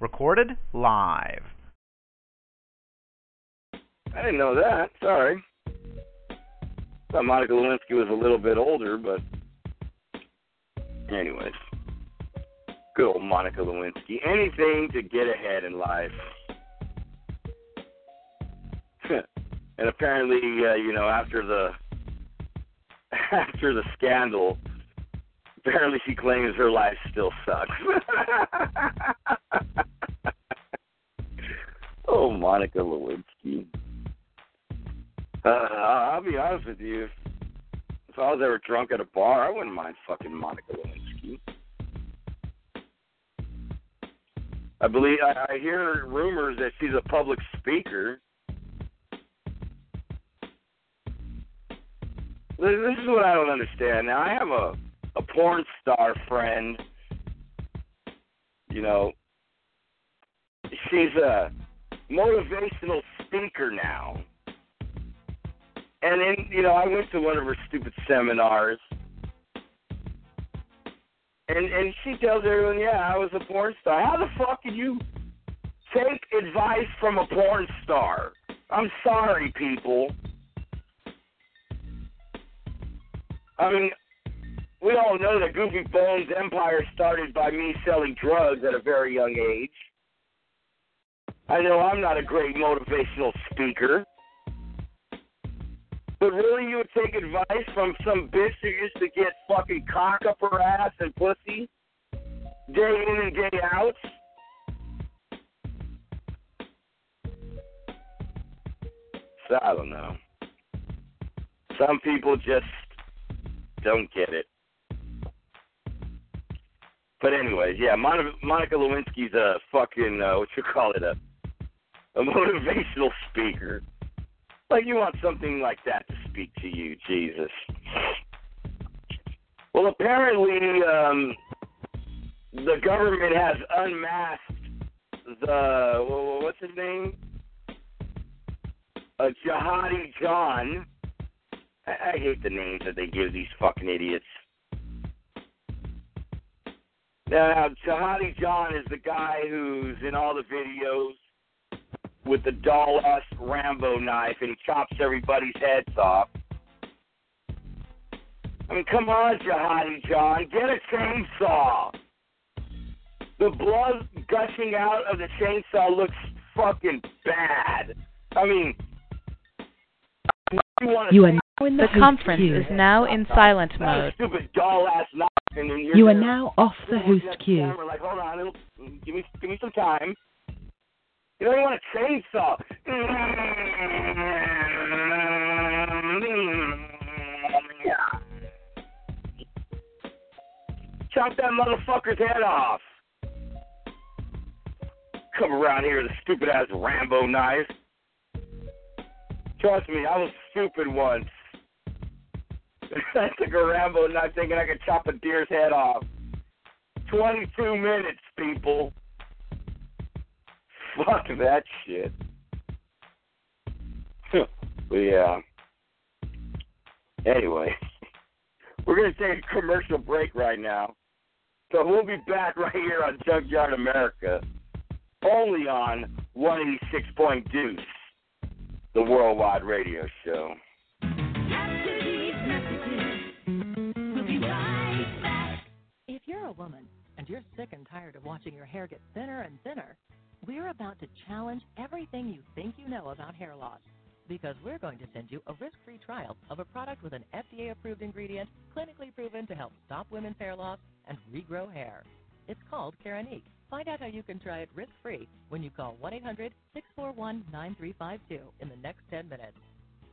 Recorded live. I didn't know that. Sorry. Thought Monica Lewinsky was a little bit older, but anyways. Good old Monica Lewinsky. Anything to get ahead in life. and apparently, uh, you know, after the after the scandal, apparently she claims her life still sucks. oh, Monica Lewinsky. Uh, I'll be honest with you. If, if I was ever drunk at a bar, I wouldn't mind fucking Monica Lewinsky. I believe I, I hear rumors that she's a public speaker. This is what I don't understand. Now I have a a porn star friend. You know, she's a motivational speaker now. And then, you know, I went to one of her stupid seminars. And and she tells everyone, yeah, I was a porn star. How the fuck can you take advice from a porn star? I'm sorry, people. I mean, we all know that Goofy Bones' empire started by me selling drugs at a very young age. I know I'm not a great motivational speaker. But really, you would take advice from some bitch who used to get fucking cock up her ass and pussy day in and day out? So I don't know. Some people just don't get it. But anyways, yeah, Monica, Monica Lewinsky's a fucking uh, what you call it a a motivational speaker. Like you want something like that to speak to you, Jesus. Well, apparently, um, the government has unmasked the what's his name? Uh, Jihadi John. I, I hate the names that they give these fucking idiots. Uh, now, Jihadi John is the guy who's in all the videos with the doll ass Rambo knife and he chops everybody's heads off. I mean, come on, Jihadi John, get a chainsaw. The blood gushing out of the chainsaw looks fucking bad. I mean, you, you are now in the, the conference is now in silent mode. Stupid doll ass knife. And you are now off the host queue. Like, hold on, give me, give me some time. You don't want a chainsaw. Chop that motherfucker's head off. Come around here with a stupid ass Rambo knife. Trust me, I was stupid once. I took a Rambo knife thinking I could chop a deer's head off. 22 minutes, people. Fuck that shit. but yeah. Anyway, we're going to take a commercial break right now. So we'll be back right here on Junkyard America, only on 186 Point Deuce, the worldwide radio show. A woman and you're sick and tired of watching your hair get thinner and thinner, we're about to challenge everything you think you know about hair loss because we're going to send you a risk-free trial of a product with an FDA-approved ingredient clinically proven to help stop women's hair loss and regrow hair. It's called Keranique. Find out how you can try it risk-free when you call 1-800-641-9352 in the next 10 minutes.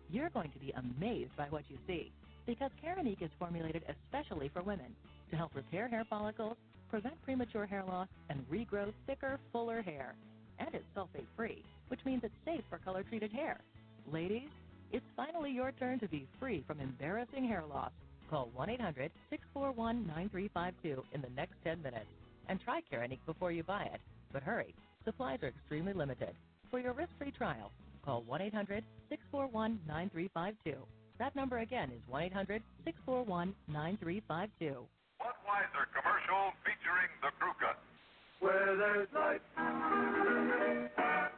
You're going to be amazed by what you see because Keranique is formulated especially for women to help repair hair follicles, prevent premature hair loss, and regrow thicker, fuller hair. And it's sulfate free, which means it's safe for color treated hair. Ladies, it's finally your turn to be free from embarrassing hair loss. Call 1 800 641 9352 in the next 10 minutes and try Keranique before you buy it. But hurry, supplies are extremely limited. For your risk free trial, call 1 800 641 9352. That number again is 1 800 641 9352. Budweiser commercial featuring the crew cut. Where there's life,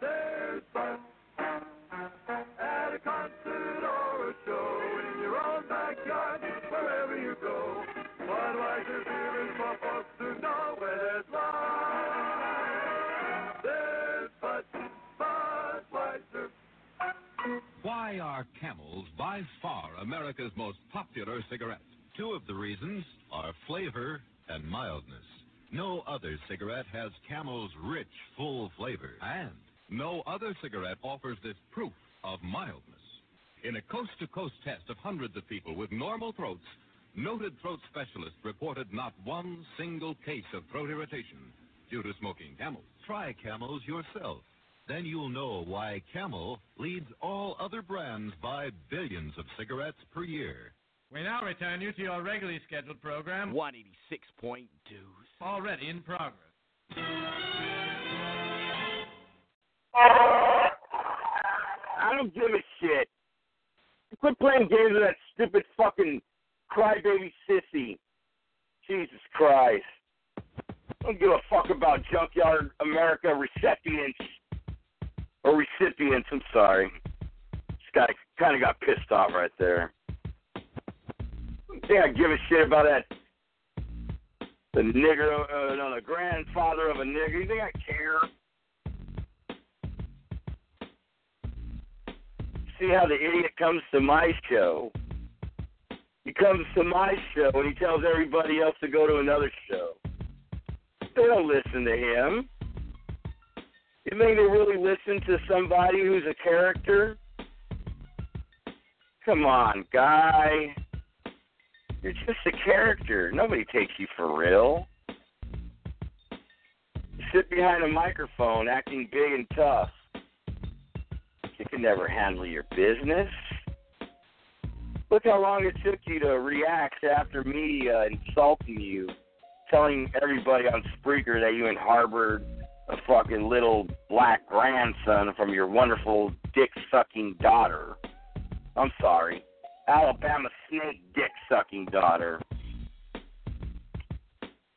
there's fun. At a concert or a show, in your own backyard, wherever you go. Budweiser beer is for folks who know where there's life. There's Bud, Budweiser. Why are camels by far America's most popular cigarette? Two of the reasons are flavor and mildness. No other cigarette has Camel's rich, full flavor, and no other cigarette offers this proof of mildness. In a coast to coast test of hundreds of people with normal throats, noted throat specialists reported not one single case of throat irritation due to smoking Camels. Try Camels yourself. Then you'll know why Camel leads all other brands by billions of cigarettes per year. We now return you to your regularly scheduled program, 186.2. already in progress. I don't give a shit. Quit playing games with that stupid fucking crybaby sissy. Jesus Christ. I don't give a fuck about Junkyard America recipients. Or recipients, I'm sorry. This guy kind of got pissed off right there. I give a shit about that. The nigger, uh, no, the grandfather of a nigger. You think I care? see how the idiot comes to my show. He comes to my show and he tells everybody else to go to another show. They don't listen to him. You think they really listen to somebody who's a character? Come on, guy. You're just a character. Nobody takes you for real. You sit behind a microphone acting big and tough. You can never handle your business. Look how long it took you to react after me uh, insulting you, telling everybody on Spreaker that you harbored a fucking little black grandson from your wonderful dick sucking daughter. I'm sorry. Alabama snake dick sucking daughter.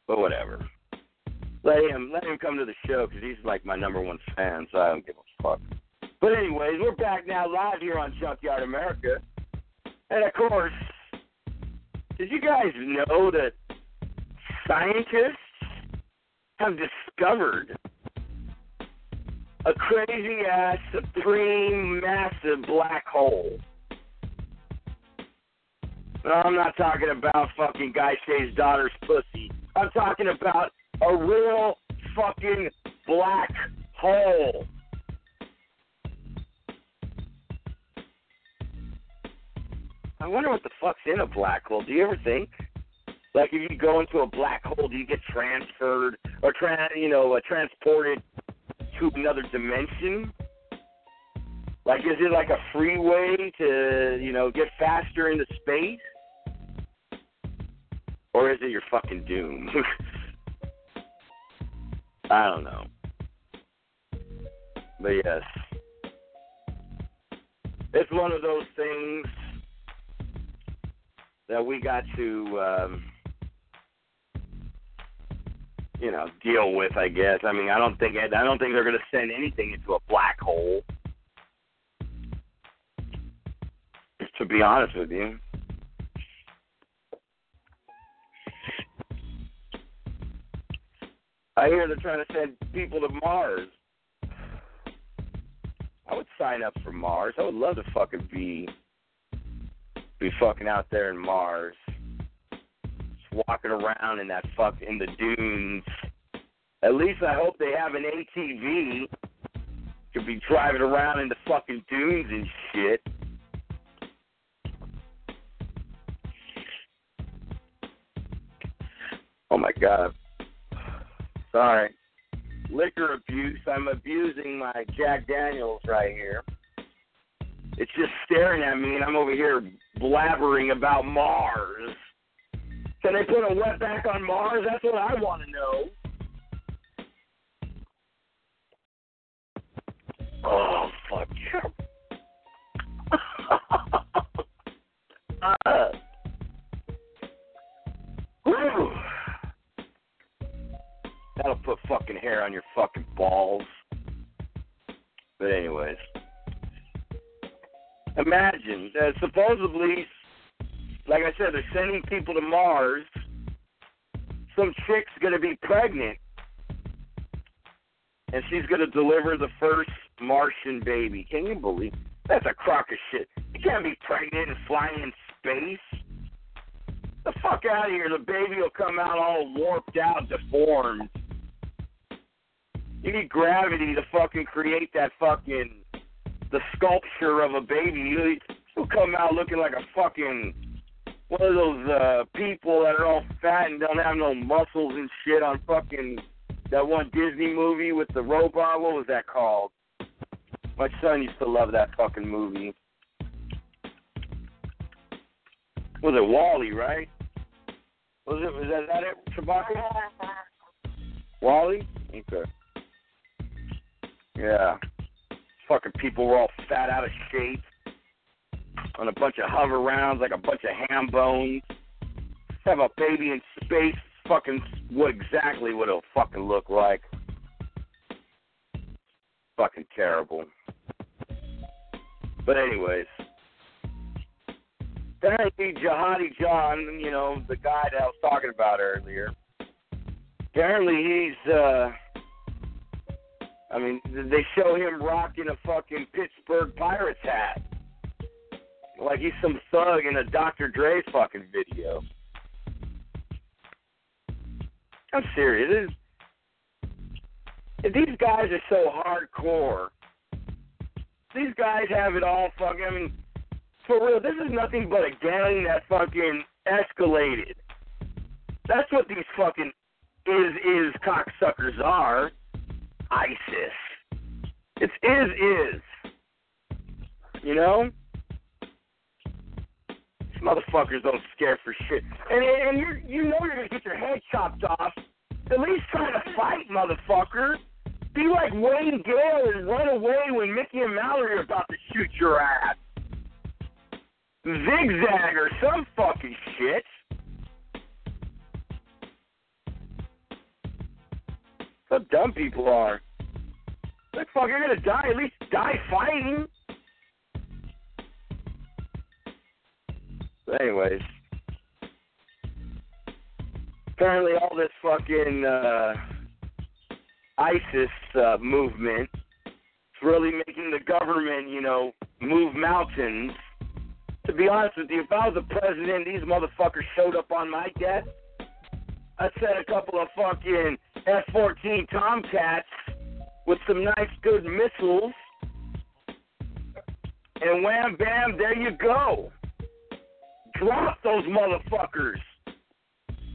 But whatever. Let him let him come to the show because he's like my number one fan, so I don't give a fuck. But anyways, we're back now live here on Junkyard America. And of course, did you guys know that scientists have discovered a crazy ass, supreme, massive black hole? No, I'm not talking about fucking Guy Shay's daughter's pussy. I'm talking about a real fucking black hole. I wonder what the fuck's in a black hole. Do you ever think? Like, if you go into a black hole, do you get transferred or, tra- you know, uh, transported to another dimension? Like, is it like a freeway to, you know, get faster into space? Or is it your fucking doom? I don't know. But yes. It's one of those things that we got to, um, you know, deal with. I guess. I mean, I don't think I don't think they're going to send anything into a black hole. To be honest with you. I hear they're trying to send people to Mars. I would sign up for Mars. I would love to fucking be be fucking out there in Mars, just walking around in that fuck in the dunes. At least I hope they have an ATV. Could be driving around in the fucking dunes and shit. God. Sorry. Liquor abuse. I'm abusing my Jack Daniels right here. It's just staring at me, and I'm over here blabbering about Mars. Can they put a wetback on Mars? That's what I want to know. Oh, fucking balls. But anyways, imagine uh, supposedly, like I said, they're sending people to Mars. Some chick's gonna be pregnant, and she's gonna deliver the first Martian baby. Can you believe? That's a crock of shit. You can't be pregnant and flying in space. The fuck out of here. The baby will come out all warped out, deformed. You need gravity to fucking create that fucking the sculpture of a baby. He'll come out looking like a fucking one of those uh people that are all fat and don't have no muscles and shit on fucking that one Disney movie with the robot. What was that called? My son used to love that fucking movie. Was it WALL-E, right? Was it was that, that it, Chewbacca? WALL-E? Okay. Yeah. Fucking people were all fat out of shape on a bunch of hover rounds like a bunch of ham bones. Have a baby in space, fucking what exactly would it'll fucking look like. Fucking terrible. But anyways. then I see Jihadi John, you know, the guy that I was talking about earlier. Apparently he's uh I mean, they show him rocking a fucking Pittsburgh Pirates hat. Like he's some thug in a Dr. Dre fucking video. I'm serious. These guys are so hardcore, these guys have it all fucking. I mean, for real, this is nothing but a gang that fucking escalated. That's what these fucking is is cocksuckers are. ISIS. It's is is. You know? These motherfuckers don't scare for shit. And and you you know you're gonna get your head chopped off. At least try to fight, motherfucker. Be like Wayne Gale and run away when Mickey and Mallory are about to shoot your ass. Zigzag or some fucking shit. How dumb people are. Like, fuck, you're gonna die. At least die fighting. But anyways, apparently all this fucking uh, ISIS uh, movement is really making the government, you know, move mountains. To be honest with you, if I was the president, these motherfuckers showed up on my desk. I'd send a couple of fucking F-14 Tomcats with some nice, good missiles, and wham bam, there you go. Drop those motherfuckers.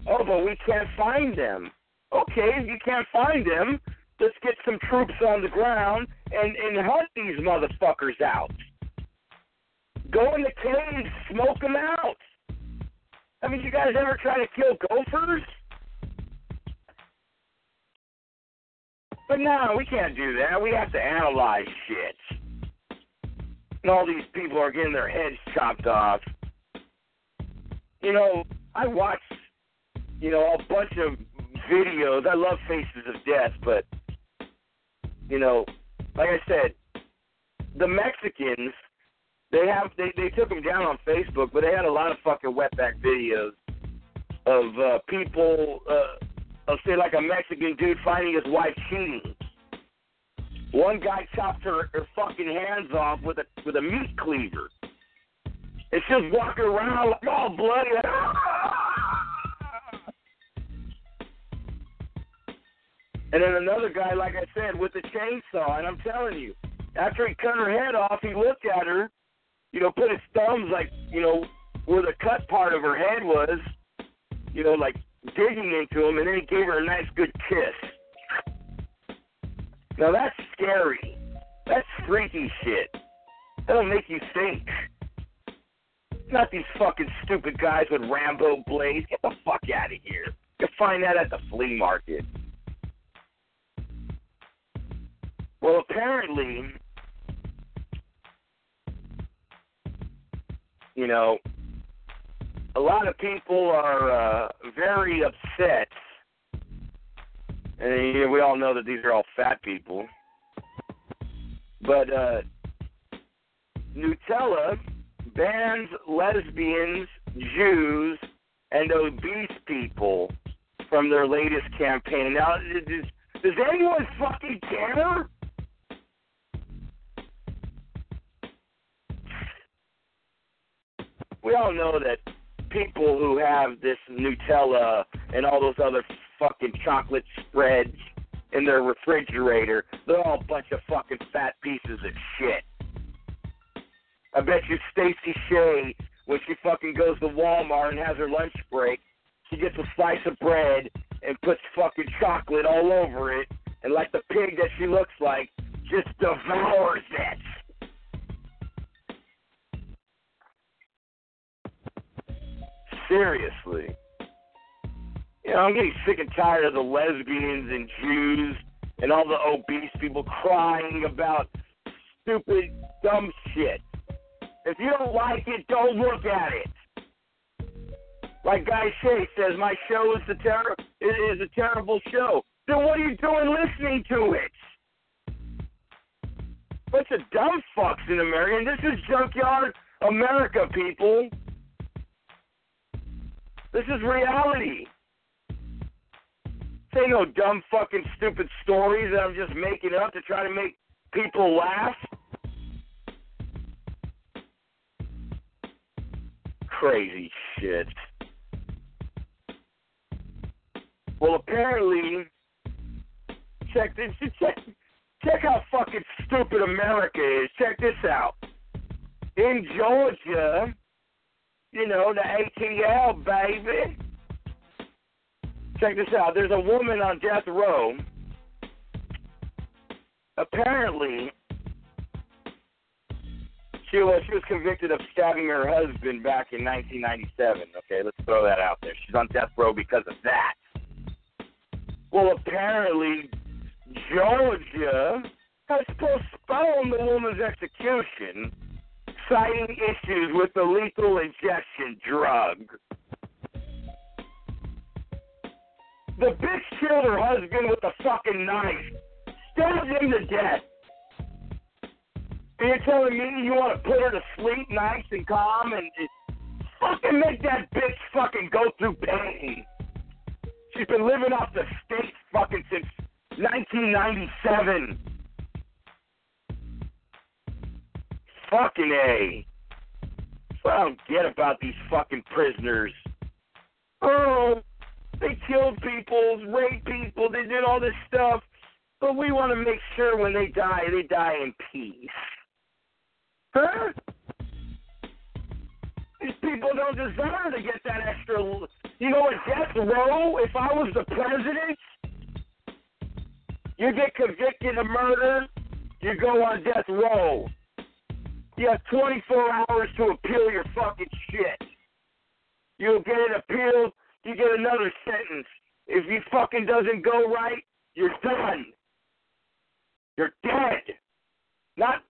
Oh, but we can't find them. Okay, if you can't find them, let's get some troops on the ground and, and hunt these motherfuckers out. Go in the caves, smoke them out. I mean, you guys ever try to kill gophers? But no, we can't do that. We have to analyze shit. And all these people are getting their heads chopped off. You know, I watch, you know, a bunch of videos. I love Faces of Death, but, you know, like I said, the Mexicans, they have they they took them down on Facebook, but they had a lot of fucking wetback videos of uh, people uh, of say like a Mexican dude finding his wife cheating. One guy chopped her, her fucking hands off with a with a meat cleaver. And she's walking around like all bloody. Like, and then another guy, like I said, with the chainsaw. And I'm telling you, after he cut her head off, he looked at her, you know, put his thumbs like, you know, where the cut part of her head was, you know, like digging into him, and then he gave her a nice good kiss. Now that's scary. That's freaky shit. That'll make you think. Not these fucking stupid guys with Rambo blades. Get the fuck out of here. You'll find that at the flea market. Well, apparently, you know, a lot of people are uh, very upset And we all know that these are all fat people. But uh, Nutella bans lesbians, Jews, and obese people from their latest campaign. Now, does, does anyone fucking care? We all know that people who have this Nutella and all those other fucking chocolate spreads in their refrigerator, they're all a bunch of fucking fat pieces of shit. I bet you Stacy Shay, when she fucking goes to Walmart and has her lunch break, she gets a slice of bread and puts fucking chocolate all over it, and like the pig that she looks like, just devours it. Seriously. You know, I'm getting sick and tired of the lesbians and Jews and all the obese people crying about stupid, dumb shit. If you don't like it, don't look at it. Like Guy Shay says, my show is a ter- is a terrible show. Then what are you doing listening to it? Bunch of dumb fucks in America. And this is junkyard America, people. This is reality. Ain't no dumb fucking stupid stories that I'm just making up to try to make people laugh. Crazy shit. Well, apparently, check this. Check, check how fucking stupid America is. Check this out. In Georgia, you know the ATL baby. Check this out. There's a woman on death row. Apparently, she was she was convicted of stabbing her husband back in 1997. Okay, let's throw that out there. She's on death row because of that. Well, apparently, Georgia has postponed the woman's execution, citing issues with the lethal injection drug. The bitch killed her husband with a fucking knife, stabbed him to death. And you're telling me you want to put her to sleep nice and calm and, and fucking make that bitch fucking go through pain. She's been living off the state fucking since 1997. Fucking A. What I don't get about these fucking prisoners. Oh, they killed people, raped people, they did all this stuff. But we want to make sure when they die, they die in peace. Huh? These people don't deserve to get that extra. You know, in death row, if I was the president, you get convicted of murder, you go on death row. You have 24 hours to appeal your fucking shit. You'll get it appealed, you get another sentence. If you fucking doesn't go right, you're done. You're dead. Not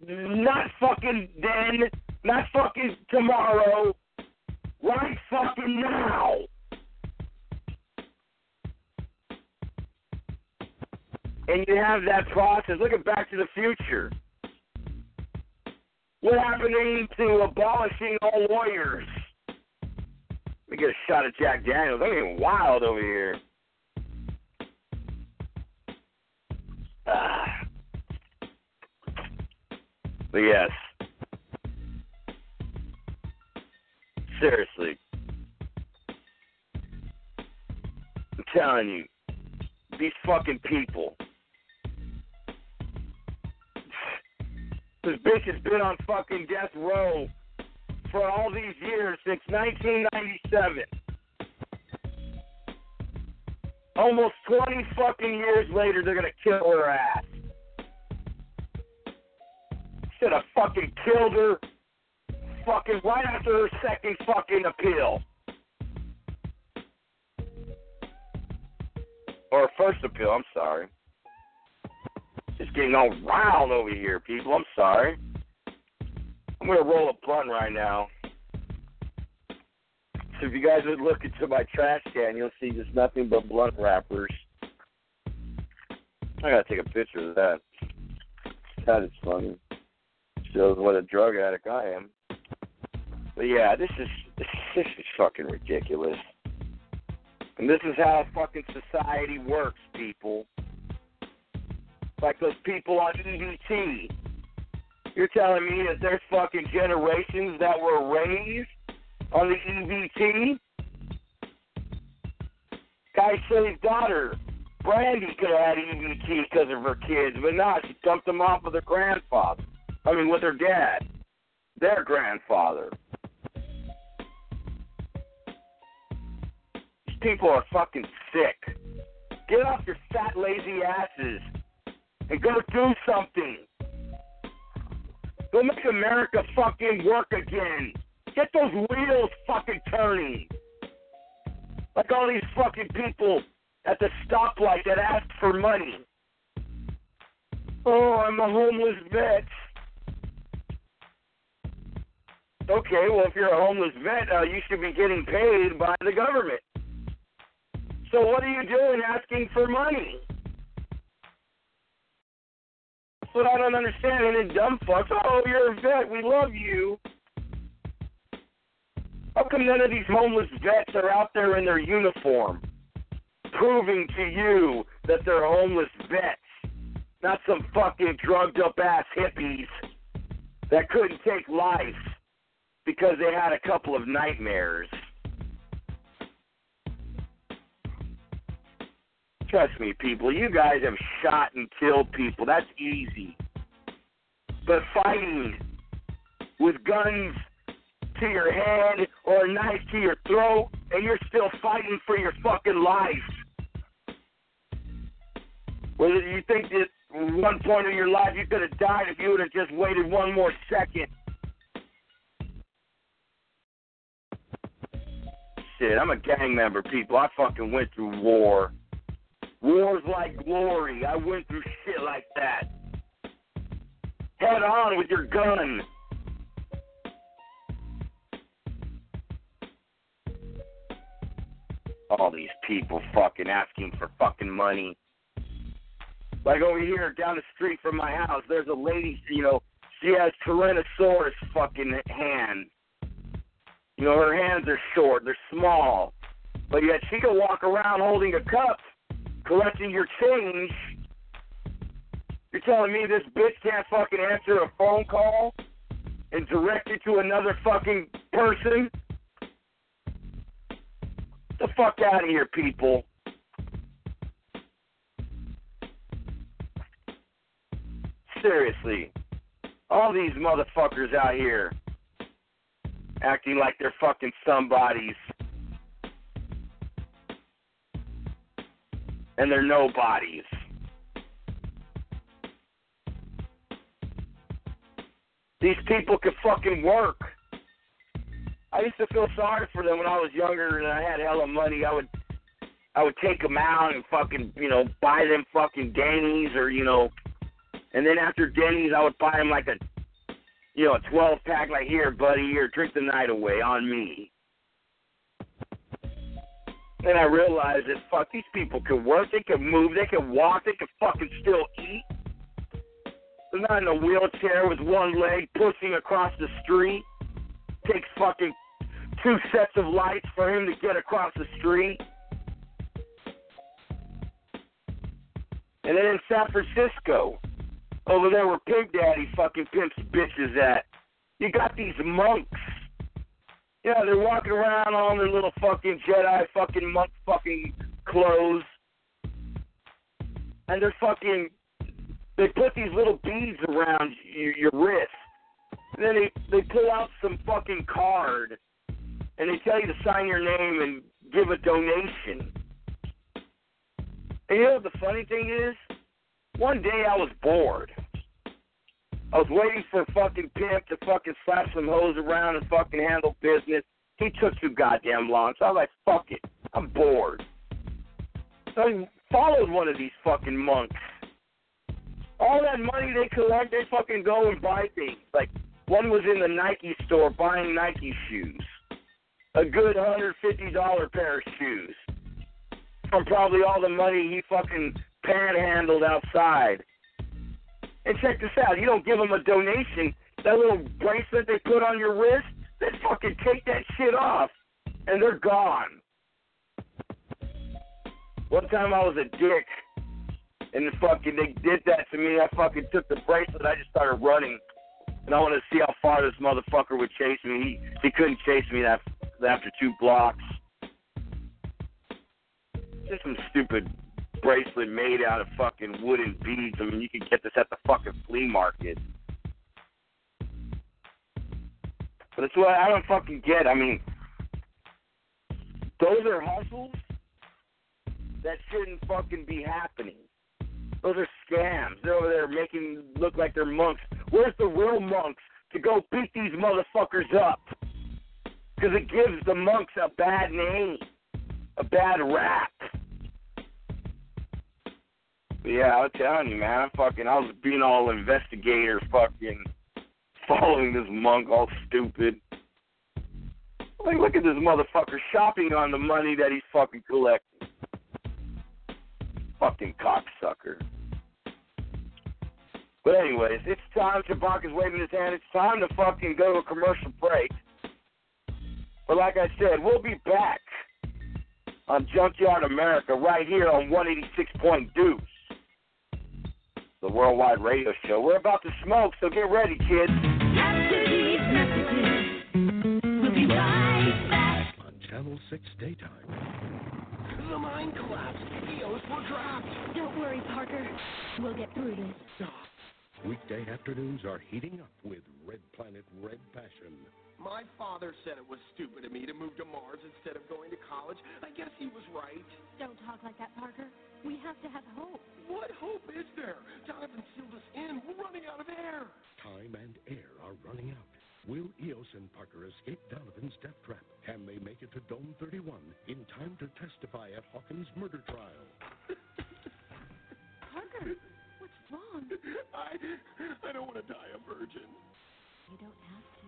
not fucking then, not fucking tomorrow, right fucking now. And you have that process. Look at Back to the Future. What happening to abolishing all lawyers? Let me get a shot of Jack Daniels. I'm getting wild over here. Ah. But yes. Seriously. I'm telling you, these fucking people. This bitch has been on fucking death row for all these years since 1997. Almost 20 fucking years later, they're gonna kill her ass. Should have fucking killed her fucking right after her second fucking appeal. Or first appeal, I'm sorry. Just getting all wild over here, people. I'm sorry. I'm gonna roll a blunt right now. So if you guys would look into my trash can, you'll see just nothing but blunt wrappers I gotta take a picture of that. That is funny. Shows what a drug addict I am. But yeah, this is this is fucking ridiculous. And this is how fucking society works, people. Like those people on EBT. You're telling me that there's fucking generations that were raised on the EBT? Guy his daughter, Brandy, could have had EBT because of her kids, but not. She dumped them off with her grandfather. I mean, with her dad, their grandfather. These people are fucking sick. Get off your fat, lazy asses and go do something. Go make America fucking work again. Get those wheels fucking turning. Like all these fucking people at the stoplight that ask for money. Oh, I'm a homeless vet. Okay, well, if you're a homeless vet, uh, you should be getting paid by the government. So what are you doing asking for money? What I don't understand. And then dumb fucks, oh, you're a vet, we love you. How come none of these homeless vets are out there in their uniform, proving to you that they're homeless vets, not some fucking drugged up ass hippies that couldn't take life because they had a couple of nightmares? Trust me, people, you guys have shot and killed people. That's easy. But fighting with guns to your head or a knife to your throat and you're still fighting for your fucking life. Whether you think that one point in your life you could have died if you would have just waited one more second. Shit, I'm a gang member, people. I fucking went through war. Wars like glory. I went through shit like that. Head on with your gun. All these people fucking asking for fucking money. Like over here down the street from my house, there's a lady, you know, she has Tyrannosaurus fucking hands. You know, her hands are short, they're small. But yet she can walk around holding a cup, collecting your change. You're telling me this bitch can't fucking answer a phone call and direct it to another fucking person? the fuck out of here, people. Seriously. All these motherfuckers out here acting like they're fucking somebodies. And they're nobodies. These people can fucking work. I used to feel sorry for them when I was younger and I had hella money. I would I would take them out and fucking you know buy them fucking Denny's or you know, and then after Denny's I would buy them like a you know a twelve pack like here buddy here drink the night away on me. Then I realized that fuck these people can work, they can move, they can walk, they can fucking still eat. They're not in a wheelchair with one leg pushing across the street. Takes fucking two sets of lights for him to get across the street. And then in San Francisco, over there where Pig Daddy fucking pimps bitches at, you got these monks. Yeah, they're walking around on their little fucking Jedi fucking monk fucking clothes. And they're fucking, they put these little beads around your, your wrist. And then they, they pull out some fucking card and they tell you to sign your name and give a donation. And you know what the funny thing is? One day I was bored. I was waiting for fucking pimp to fucking slap some hoes around and fucking handle business. He took too goddamn long, so I was like, fuck it. I'm bored. So I followed one of these fucking monks. All that money they collect, they fucking go and buy things. Like, one was in the Nike store buying Nike shoes a good hundred fifty dollar pair of shoes from probably all the money he fucking panhandled outside. And check this out. You don't give them a donation. That little bracelet they put on your wrist, they fucking take that shit off. And they're gone. One time I was a dick. And fucking they did that to me. I fucking took the bracelet. I just started running. And I want to see how far this motherfucker would chase me. He he couldn't chase me that after two blocks. Just some stupid bracelet made out of fucking wooden beads. I mean, you could get this at the fucking flea market. But it's what I don't fucking get. I mean, those are hustles that shouldn't fucking be happening. Those are scams. They're over there making look like they're monks. Where's the real monks to go beat these motherfuckers up? Because it gives the monks a bad name, a bad rap. Yeah, I'm telling you, man, I'm fucking, I was being all investigator, fucking following this monk, all stupid. Like, look at this motherfucker shopping on the money that he's fucking collecting. Fucking cocksucker. But anyways, it's time. Chewbacca's waving his hand. It's time to fucking go to a commercial break. But like I said, we'll be back on Junkyard America right here on 186 Point Deuce, the worldwide radio show. We're about to smoke, so get ready, kids. After these messages, we'll be right back. On Channel 6 Daytime. The mine collapsed. Eos were dropped. Don't worry, Parker. We'll get through this. Weekday afternoons are heating up with Red Planet Red Passion. My father said it was stupid of me to move to Mars instead of going to college. I guess he was right. Don't talk like that, Parker. We have to have hope. What hope is there? Jonathan sealed us in. We're running out of air. Time and air are running out. Will Eos and Parker escape Donovan's death trap? Can they make it to Dome 31 in time to testify at Hawkins' murder trial? Parker, what's wrong? I I don't want to die a virgin. You don't have to.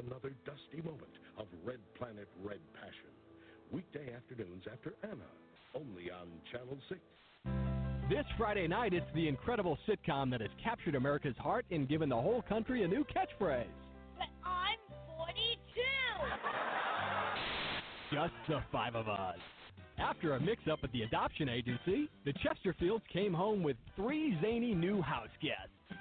Miss another dusty moment of Red Planet Red Passion. Weekday afternoons after Anna, only on Channel 6. This Friday night, it's the incredible sitcom that has captured America's heart and given the whole country a new catchphrase. But I'm 42! Just the five of us. After a mix up at the adoption agency, the Chesterfields came home with three zany new house guests.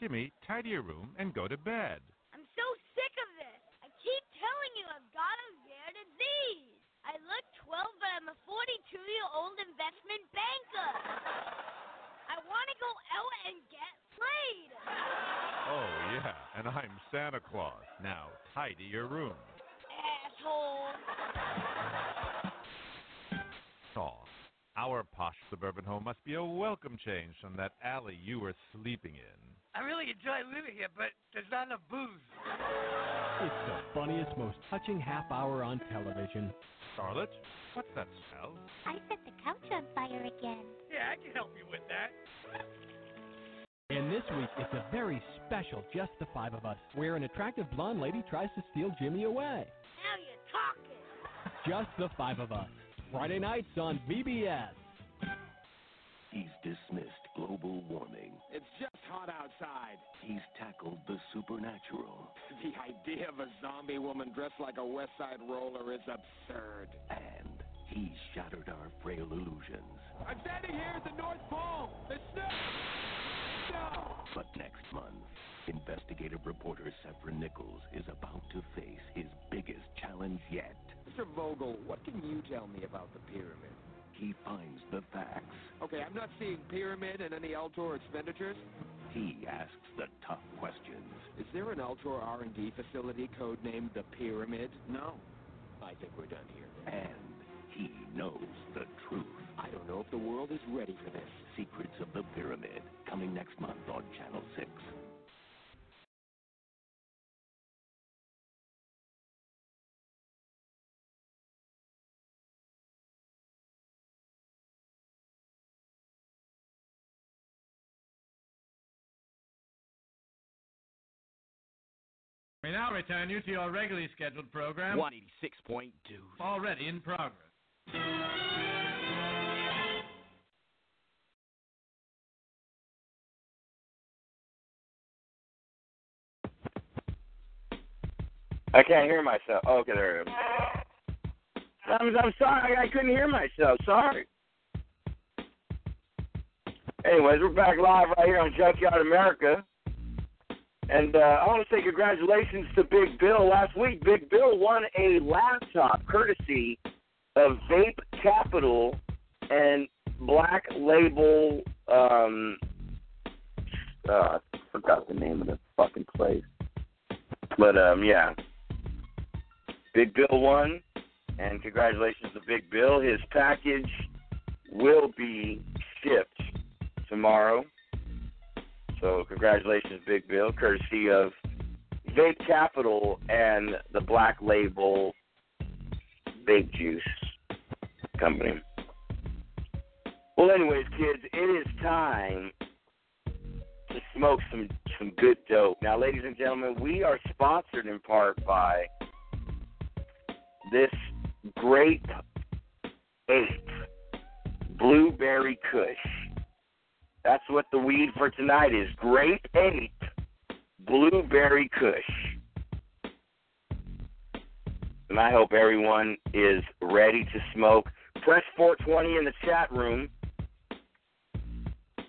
Jimmy, tidy your room and go to bed. I'm so sick of this. I keep telling you I've got a rare disease. I look 12, but I'm a 42 year old investment banker. I want to go out and get laid. Oh, yeah, and I'm Santa Claus. Now, tidy your room. Asshole. Aw, our posh suburban home must be a welcome change from that alley you were sleeping in. I really enjoy living here, but there's not enough booze. It's the funniest, most touching half hour on television. Charlotte, what's that smell? I set the couch on fire again. Yeah, I can help you with that. And this week, it's a very special Just the Five of Us, where an attractive blonde lady tries to steal Jimmy away. Now you're talking. Just the Five of Us. Friday nights on VBS. He's dismissed global warming. It's just hot outside. He's tackled the supernatural. The idea of a zombie woman dressed like a West Side roller is absurd. And he's shattered our frail illusions. I'm standing here at the North Pole. The snow. No. But next month, investigative reporter Severin Nichols is about to face his biggest challenge yet. Mr. Vogel, what can you tell me about the pyramid? He finds the facts. Okay, I'm not seeing pyramid and any Altor expenditures. He asks the tough questions. Is there an Altor R&D facility codenamed the Pyramid? No. I think we're done here. And he knows the truth. I don't know if the world is ready for this. Secrets of the Pyramid, coming next month on Channel 6. We now return you to your regularly scheduled program. 186.2. Already in progress. I can't hear myself. Oh, okay, there it is. I'm, I'm sorry, I couldn't hear myself. Sorry. Anyways, we're back live right here on Junkyard America. And uh, I want to say congratulations to Big Bill. Last week, Big Bill won a laptop courtesy of Vape Capital and Black Label. Um, uh, I forgot the name of the fucking place. But um, yeah, Big Bill won, and congratulations to Big Bill. His package will be shipped tomorrow. So congratulations, Big Bill, courtesy of Vape Capital and the Black Label Vape Juice Company. Well, anyways, kids, it is time to smoke some some good dope. Now, ladies and gentlemen, we are sponsored in part by this grape ape blueberry kush. That's what the weed for tonight is. Grape ape blueberry kush. And I hope everyone is ready to smoke. Press 420 in the chat room.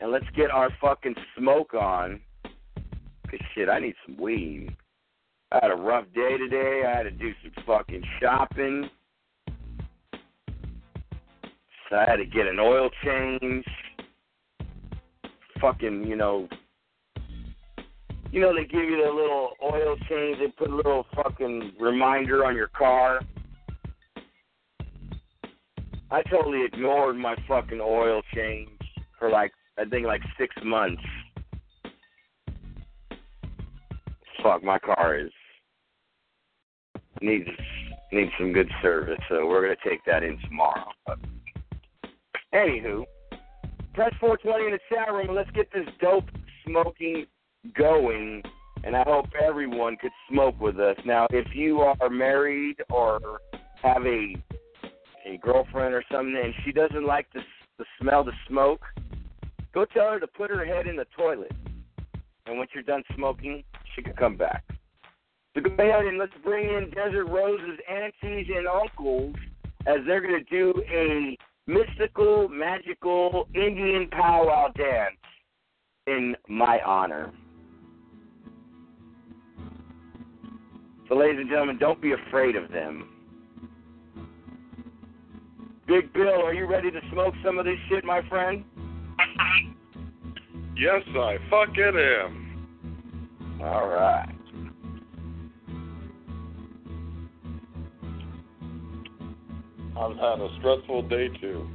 And let's get our fucking smoke on. Cause shit, I need some weed. I had a rough day today. I had to do some fucking shopping. So I had to get an oil change. Fucking, you know, you know they give you the little oil change. They put a little fucking reminder on your car. I totally ignored my fucking oil change for like I think like six months. Fuck, my car is needs needs some good service, so we're gonna take that in tomorrow. But anywho, press 420 in the chat room let's get this dope smoking going. And I hope everyone could smoke with us. Now, if you are married or have a a girlfriend or something and she doesn't like the the smell of smoke, go tell her to put her head in the toilet. And once you're done smoking, she can come back. So go ahead and let's bring in Desert Rose's aunties and uncles as they're going to do a mystical, magical Indian powwow dance in my honor. So, ladies and gentlemen, don't be afraid of them. Big Bill, are you ready to smoke some of this shit, my friend? Yes, I fucking am. All right. I've having a stressful day too.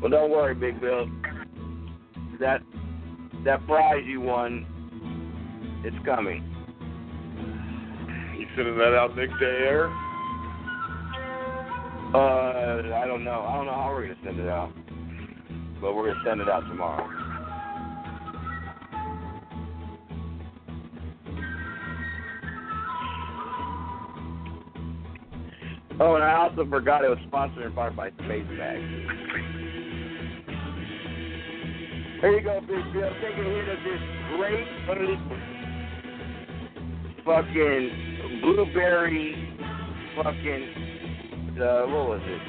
Well, don't worry, Big Bill. That that prize you won, it's coming. You sending that out Nick to air? Uh, I don't know. I don't know how we're gonna send it out, but we're gonna send it out tomorrow. Oh, and I also forgot it was sponsored in part by Space Bag. Here you go, Big Bill. Take a hit of this great fucking blueberry fucking uh, what was it?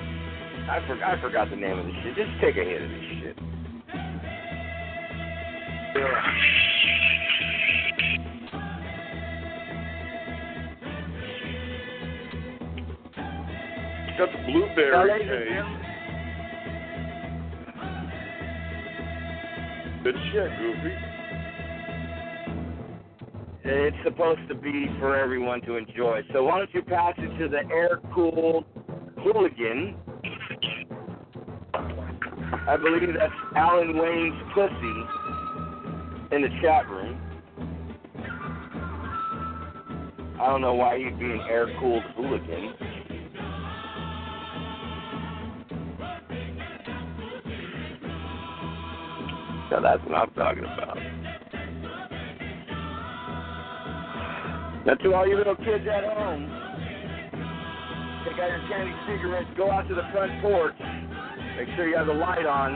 I for, I forgot the name of the shit. Just take a hit of this shit. Got the blueberry taste. Good shit, Goofy. It's supposed to be for everyone to enjoy. So why don't you pass it to the air cooled hooligan? I believe that's Alan Wayne's pussy in the chat room. I don't know why he'd be an air cooled hooligan. So that's what I'm talking about. Now, to all you little kids at home, take out your candy cigarettes, go out to the front porch, make sure you have the light on.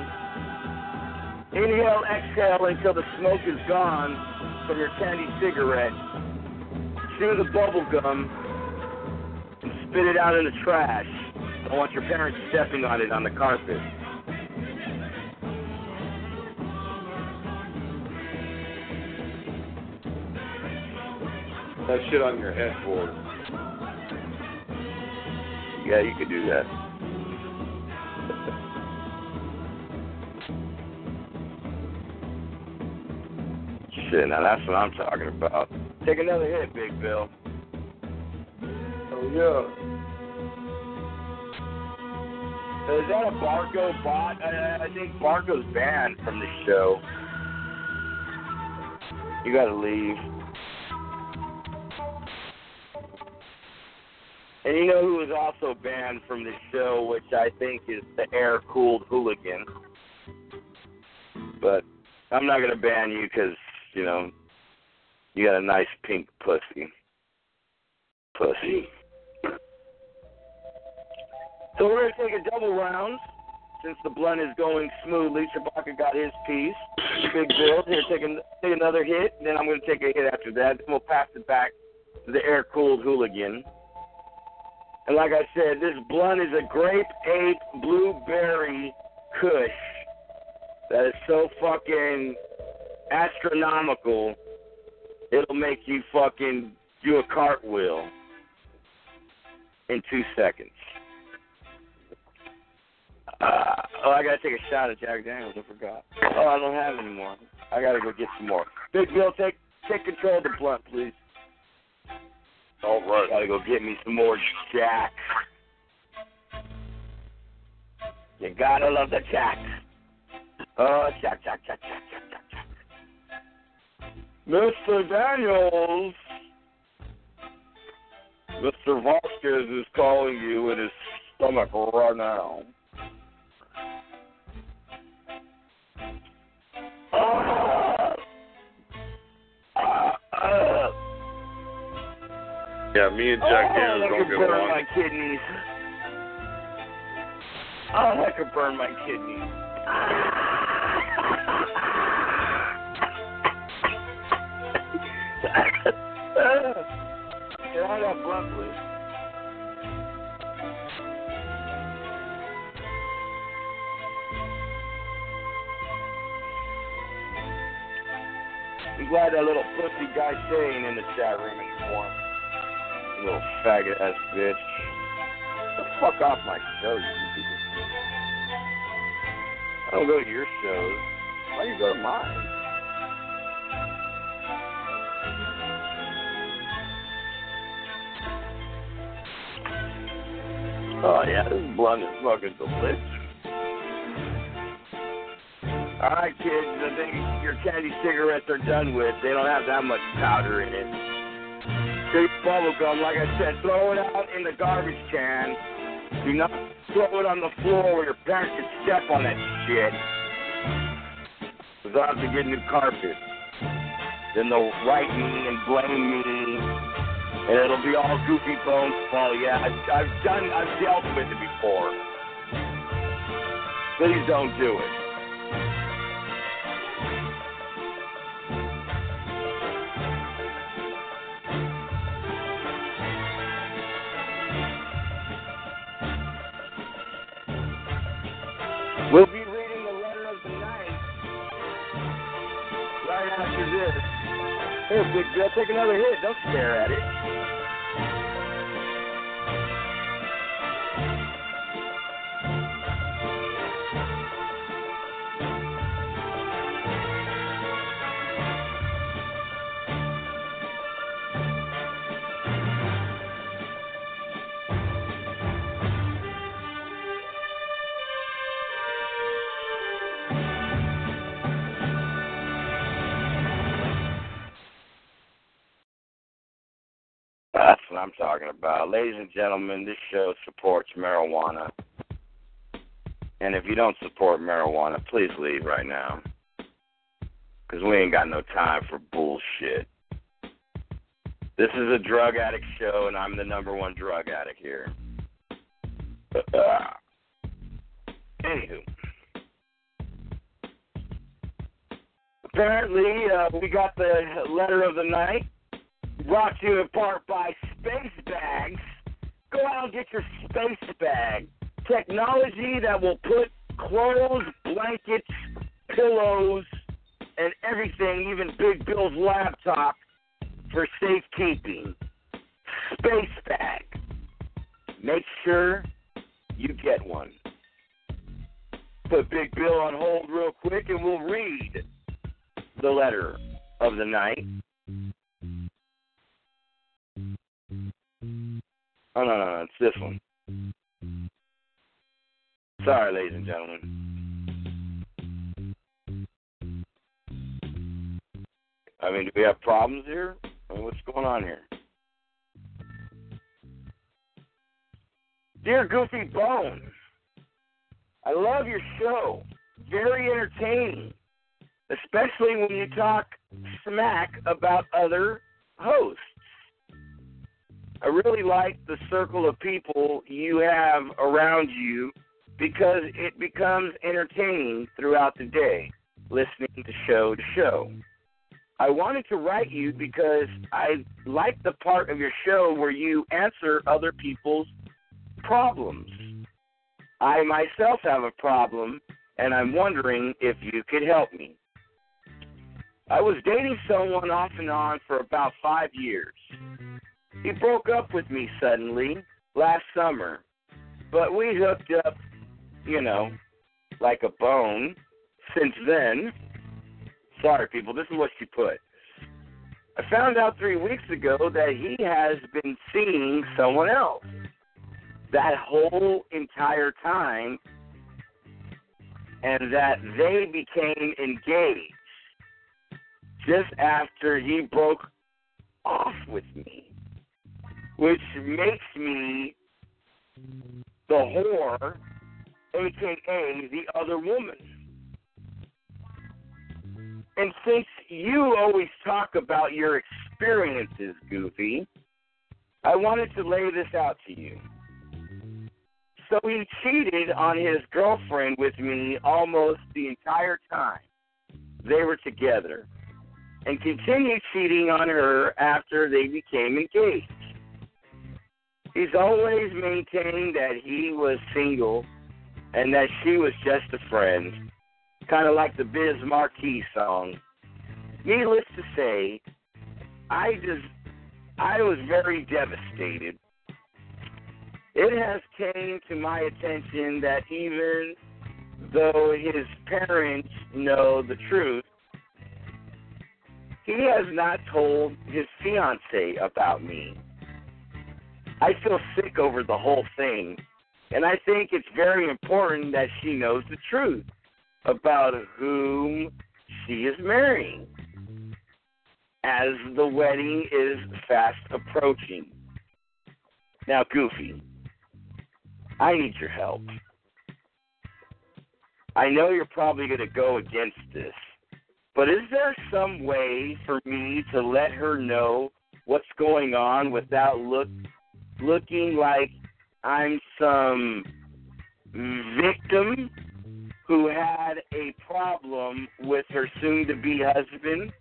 Inhale, exhale until the smoke is gone from your candy cigarette. chew the bubble gum and spit it out in the trash. Don't want your parents stepping on it on the carpet. That shit on your headboard. Yeah, you could do that. Shit, now that's what I'm talking about. Take another hit, Big Bill. Oh yeah. Is that a Barco bot? I, I think Barco's banned from the show. You gotta leave. And you know who was also banned from the show, which I think is the air cooled hooligan. But I'm not gonna ban you because you know you got a nice pink pussy. Pussy. So we're gonna take a double round since the blunt is going smoothly. Chewbacca got his piece. Big Bill here, take, an, take another hit, then I'm gonna take a hit after that. Then we'll pass it back to the air cooled hooligan. And like I said, this blunt is a grape ape blueberry kush that is so fucking astronomical, it'll make you fucking do a cartwheel in two seconds. Uh, oh, I gotta take a shot at Jack Daniels. I forgot. Oh, I don't have any more. I gotta go get some more. Big Bill, take take control of the blunt, please. All right. Gotta go get me some more Jack. You gotta love the Jack. Oh, Jack, Jack, Jack, Jack, Jack, Jack, Jack. Mr. Daniels. Mr. Vasquez is calling you in his stomach right now. Yeah, me and Jack oh, Daniels don't could get burn along. my kidneys. Oh, that could burn my kidneys. Can I have blunt, please? I'm glad that little pussy guy Shay ain't in the chat room little faggot ass bitch. Get the fuck off my show, you. I don't go to your shows. Why do you go to mine? Oh yeah, this blunt is fucking delicious. All right, kids, I think your candy cigarettes are done with. They don't have that much powder in it. Take bubble gum, like I said, throw it out in the garbage can. Do not throw it on the floor where your parents can step on that shit. Have to get new carpet. Then they'll write me and blame me, and it'll be all goofy bones. Well, yeah, I've, I've done, I've dealt with it before. Please don't do it. Here, Big Bill, take another hit. Don't stare at it. That's what I'm talking about. Ladies and gentlemen, this show supports marijuana. And if you don't support marijuana, please leave right now. Because we ain't got no time for bullshit. This is a drug addict show, and I'm the number one drug addict here. Anywho. Apparently, uh, we got the letter of the night. Brought to you in part by Space Bags. Go out and get your space bag. Technology that will put clothes, blankets, pillows, and everything, even Big Bill's laptop, for safekeeping. Space Bag. Make sure you get one. Put Big Bill on hold real quick and we'll read the letter of the night. Oh, no, no, no, it's this one. Sorry, ladies and gentlemen. I mean, do we have problems here? I mean, what's going on here? Dear Goofy Bone, I love your show. Very entertaining, especially when you talk smack about other hosts. I really like the circle of people you have around you because it becomes entertaining throughout the day, listening to show to show. I wanted to write you because I like the part of your show where you answer other people's problems. I myself have a problem, and I'm wondering if you could help me. I was dating someone off and on for about five years. He broke up with me suddenly last summer, but we hooked up, you know, like a bone since then. Sorry, people, this is what she put. I found out three weeks ago that he has been seeing someone else that whole entire time and that they became engaged just after he broke off with me, which makes me the whore, aka the other woman. And since you always talk about your experiences, Goofy, I wanted to lay this out to you. So he cheated on his girlfriend with me almost the entire time they were together and continued cheating on her after they became engaged. He's always maintained that he was single and that she was just a friend, kind of like the Biz Markie song. Needless to say, I just I was very devastated. It has came to my attention that even though his parents know the truth, he has not told his fiance about me. I feel sick over the whole thing, and I think it's very important that she knows the truth about whom she is marrying as the wedding is fast approaching. Now, Goofy, I need your help. I know you're probably going to go against this, but is there some way for me to let her know what's going on without look looking like I'm some victim who had a problem with her soon to be husband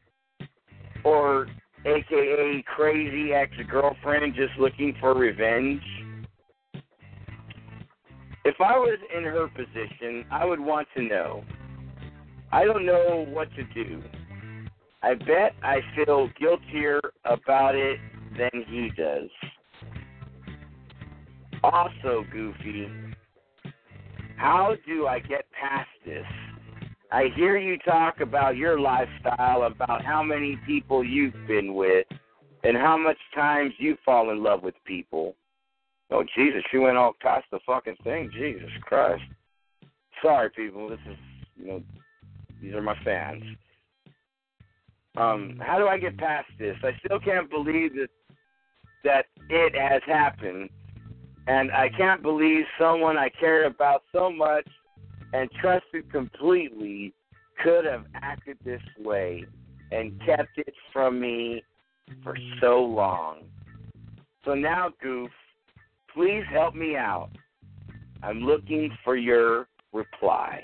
or aka crazy ex girlfriend just looking for revenge? If I was in her position, I would want to know. I don't know what to do. I bet I feel guiltier about it than he does. Also, Goofy, how do I get past this? I hear you talk about your lifestyle, about how many people you've been with, and how much times you fall in love with people. Oh, Jesus, she went all past the fucking thing. Jesus Christ. Sorry, people. This is, you know, these are my fans. Um, how do I get past this? I still can't believe that that it has happened, and I can't believe someone I cared about so much and trusted completely could have acted this way and kept it from me for so long. So now, Goof, please help me out. I'm looking for your reply.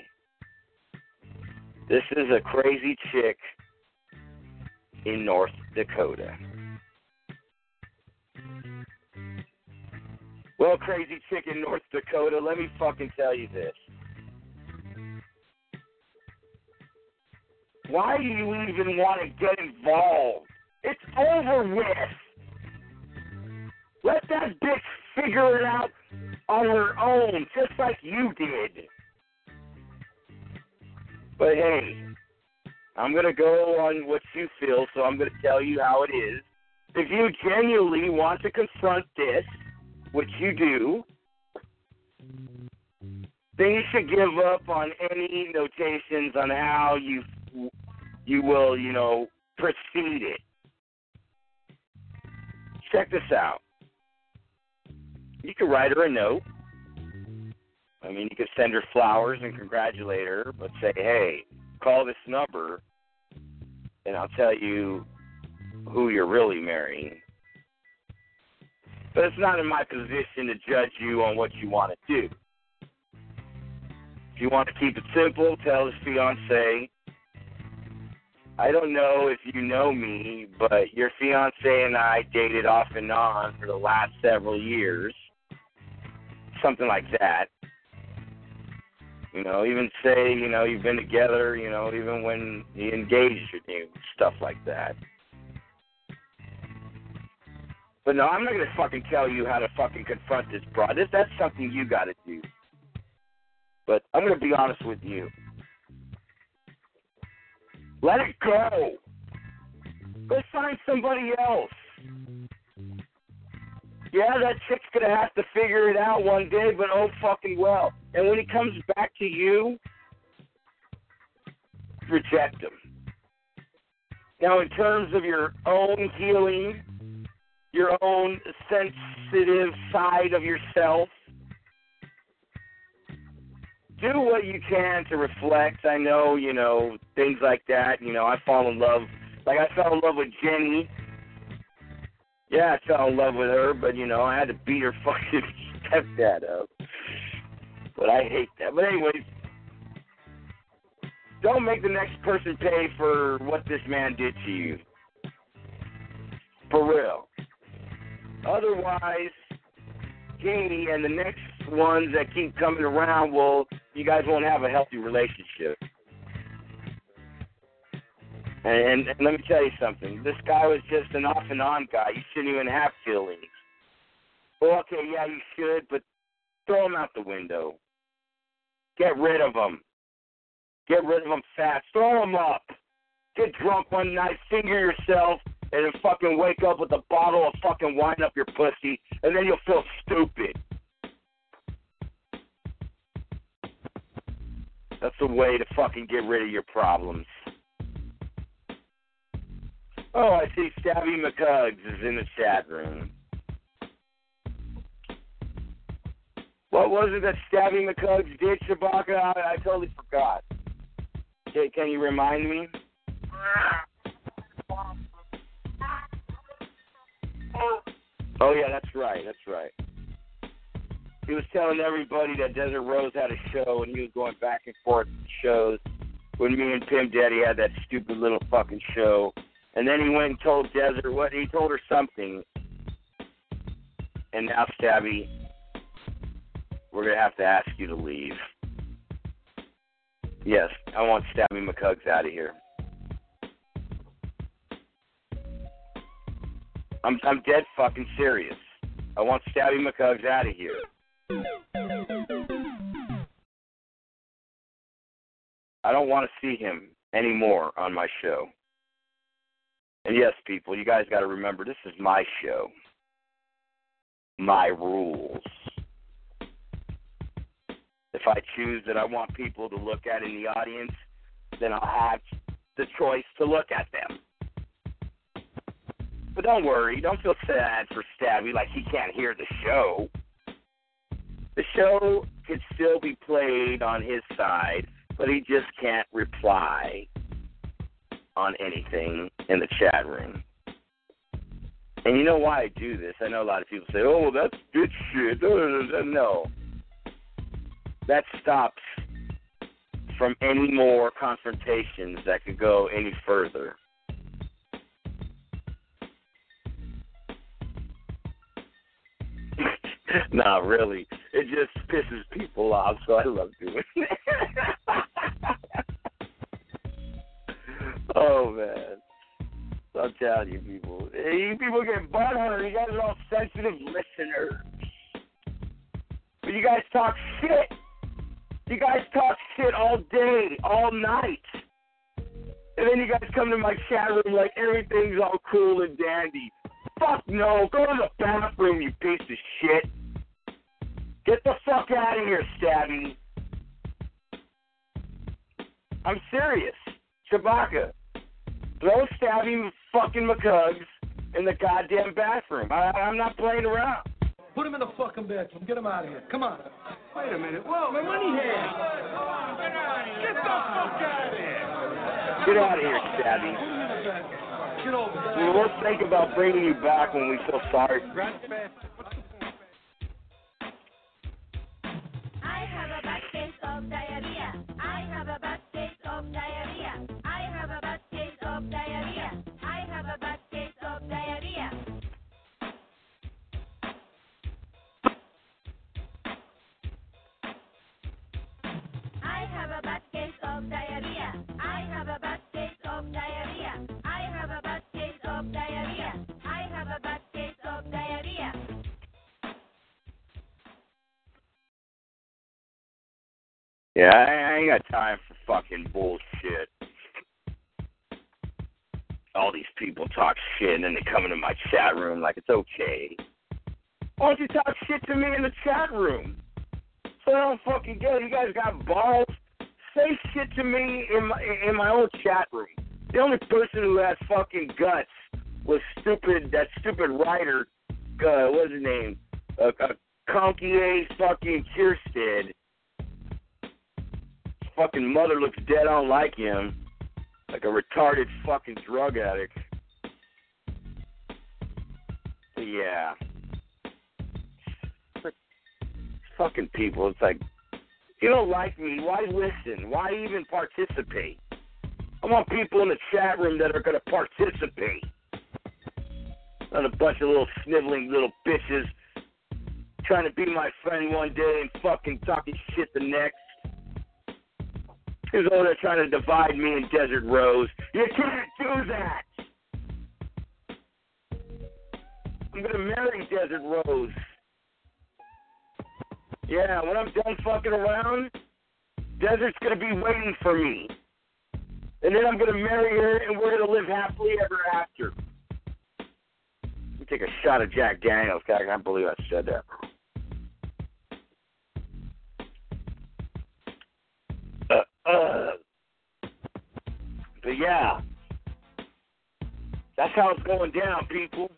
This is a crazy chick in North Dakota. Well, crazy chick in North Dakota, let me fucking tell you this. Why do you even want to get involved? It's over with. Let that bitch figure it out on her own, just like you did. But hey, I'm going to go on what you feel, so I'm going to tell you how it is. If you genuinely want to confront this, which you do, then you should give up on any notations on how you you will, you know, proceed it. Check this out. You could write her a note. I mean, you could send her flowers and congratulate her, but say, hey, call this number and I'll tell you who you're really marrying. But it's not in my position to judge you on what you want to do. If you want to keep it simple, tell his fiance, I don't know if you know me, but your fiance and I dated off and on for the last several years. Something like that. You know, even say, you know, you've been together, you know, even when he engaged you, stuff like that. But no, I'm not gonna fucking tell you how to fucking confront this broad. This that's something you gotta do. But I'm gonna be honest with you. Let it go. Go find somebody else. Yeah, that chick's gonna have to figure it out one day, but oh fucking well. And when he comes back to you, reject him. Now, in terms of your own healing, your own sensitive side of yourself, do what you can to reflect. I know, you know, things like that. You know, I fall in love. Like I fell in love with Jenny. Yeah, I fell in love with her, but you know, I had to beat her fucking stepdad up. But I hate that. But anyways, don't make the next person pay for what this man did to you. For real. Otherwise, he and the next ones that keep coming around will you guys won't have a healthy relationship. And, and, and let me tell you something. This guy was just an off and on guy. You shouldn't even have feelings. Well, okay, yeah, you should, but throw him out the window. Get rid of him. Get rid of him fast. Throw him up. Get drunk one night, finger yourself, and then fucking wake up with a bottle of fucking wine up your pussy, and then you'll feel stupid. That's the way to fucking get rid of your problems. Oh, I see Stabby McCugs is in the chat room. What was it that Stabby McCugs did, Shabaka? I, I totally forgot. Okay, can you remind me? Oh yeah, that's right, that's right. He was telling everybody that Desert Rose had a show, and he was going back and forth shows. When me and Pim Daddy had that stupid little fucking show, and then he went and told Desert what he told her something, and now Stabby, we're gonna have to ask you to leave. Yes, I want Stabby McCugs out of here. I'm I'm dead fucking serious. I want Stabby McCugs out of here. I don't want to see him anymore on my show. And yes, people, you guys got to remember this is my show. My rules. If I choose that I want people to look at in the audience, then I'll have the choice to look at them. But don't worry, don't feel sad for Stabby like he can't hear the show. The show could still be played on his side, but he just can't reply on anything in the chat room. And you know why I do this? I know a lot of people say, "Oh, that's good shit." No, that stops from any more confrontations that could go any further. nah, really. It just pisses people off, so I love doing it. oh man. I'm telling you people. You people get butthurt. You guys are all sensitive listeners. But you guys talk shit. You guys talk shit all day, all night. And then you guys come to my chat room like everything's all cool and dandy. Fuck no. Go to the bathroom, you piece of shit. Get the fuck out of here, Stabby. I'm serious. Chewbacca. Throw Stabby fucking McCugs in the goddamn bathroom. I, I'm not playing around. Put him in the fucking bathroom. Get him out of here. Come on. Wait a minute. Whoa, my money hand. Get the fuck out of here. Get out of here, Stabby. We will think about bringing you back when we feel sorry. I have a bad case of diarrhea. I have a bad case of diarrhea. I have a bad case of diarrhea. I have a bad case of diarrhea. I have a bad case of diarrhea. I have a Yeah, I, ain't got time for fucking bullshit. All these people talk shit and then they come into my chat room like it's okay. Why don't you talk shit to me in the chat room? So I don't fucking get it. You guys got balls. Say shit to me in my in my own chat room. The only person who has fucking guts was stupid. That stupid writer. Uh, what's his name? Uh, uh. Fucking Kierstead fucking mother looks dead on like him, like a retarded fucking drug addict. Yeah. Fucking people, it's like, you don't like me, why listen? Why even participate? I want people in the chat room that are going to participate. Not a bunch of little sniveling little bitches trying to be my friend one day and fucking talking shit the next. As though they're trying to divide me and Desert Rose. You can't do that. I'm gonna marry Desert Rose. Yeah, when I'm done fucking around, Desert's gonna be waiting for me. And then I'm gonna marry her and we're gonna live happily ever after. Let me take a shot of Jack Daniels. I can't believe I said that. Uh, but yeah, that's how it's going down, people.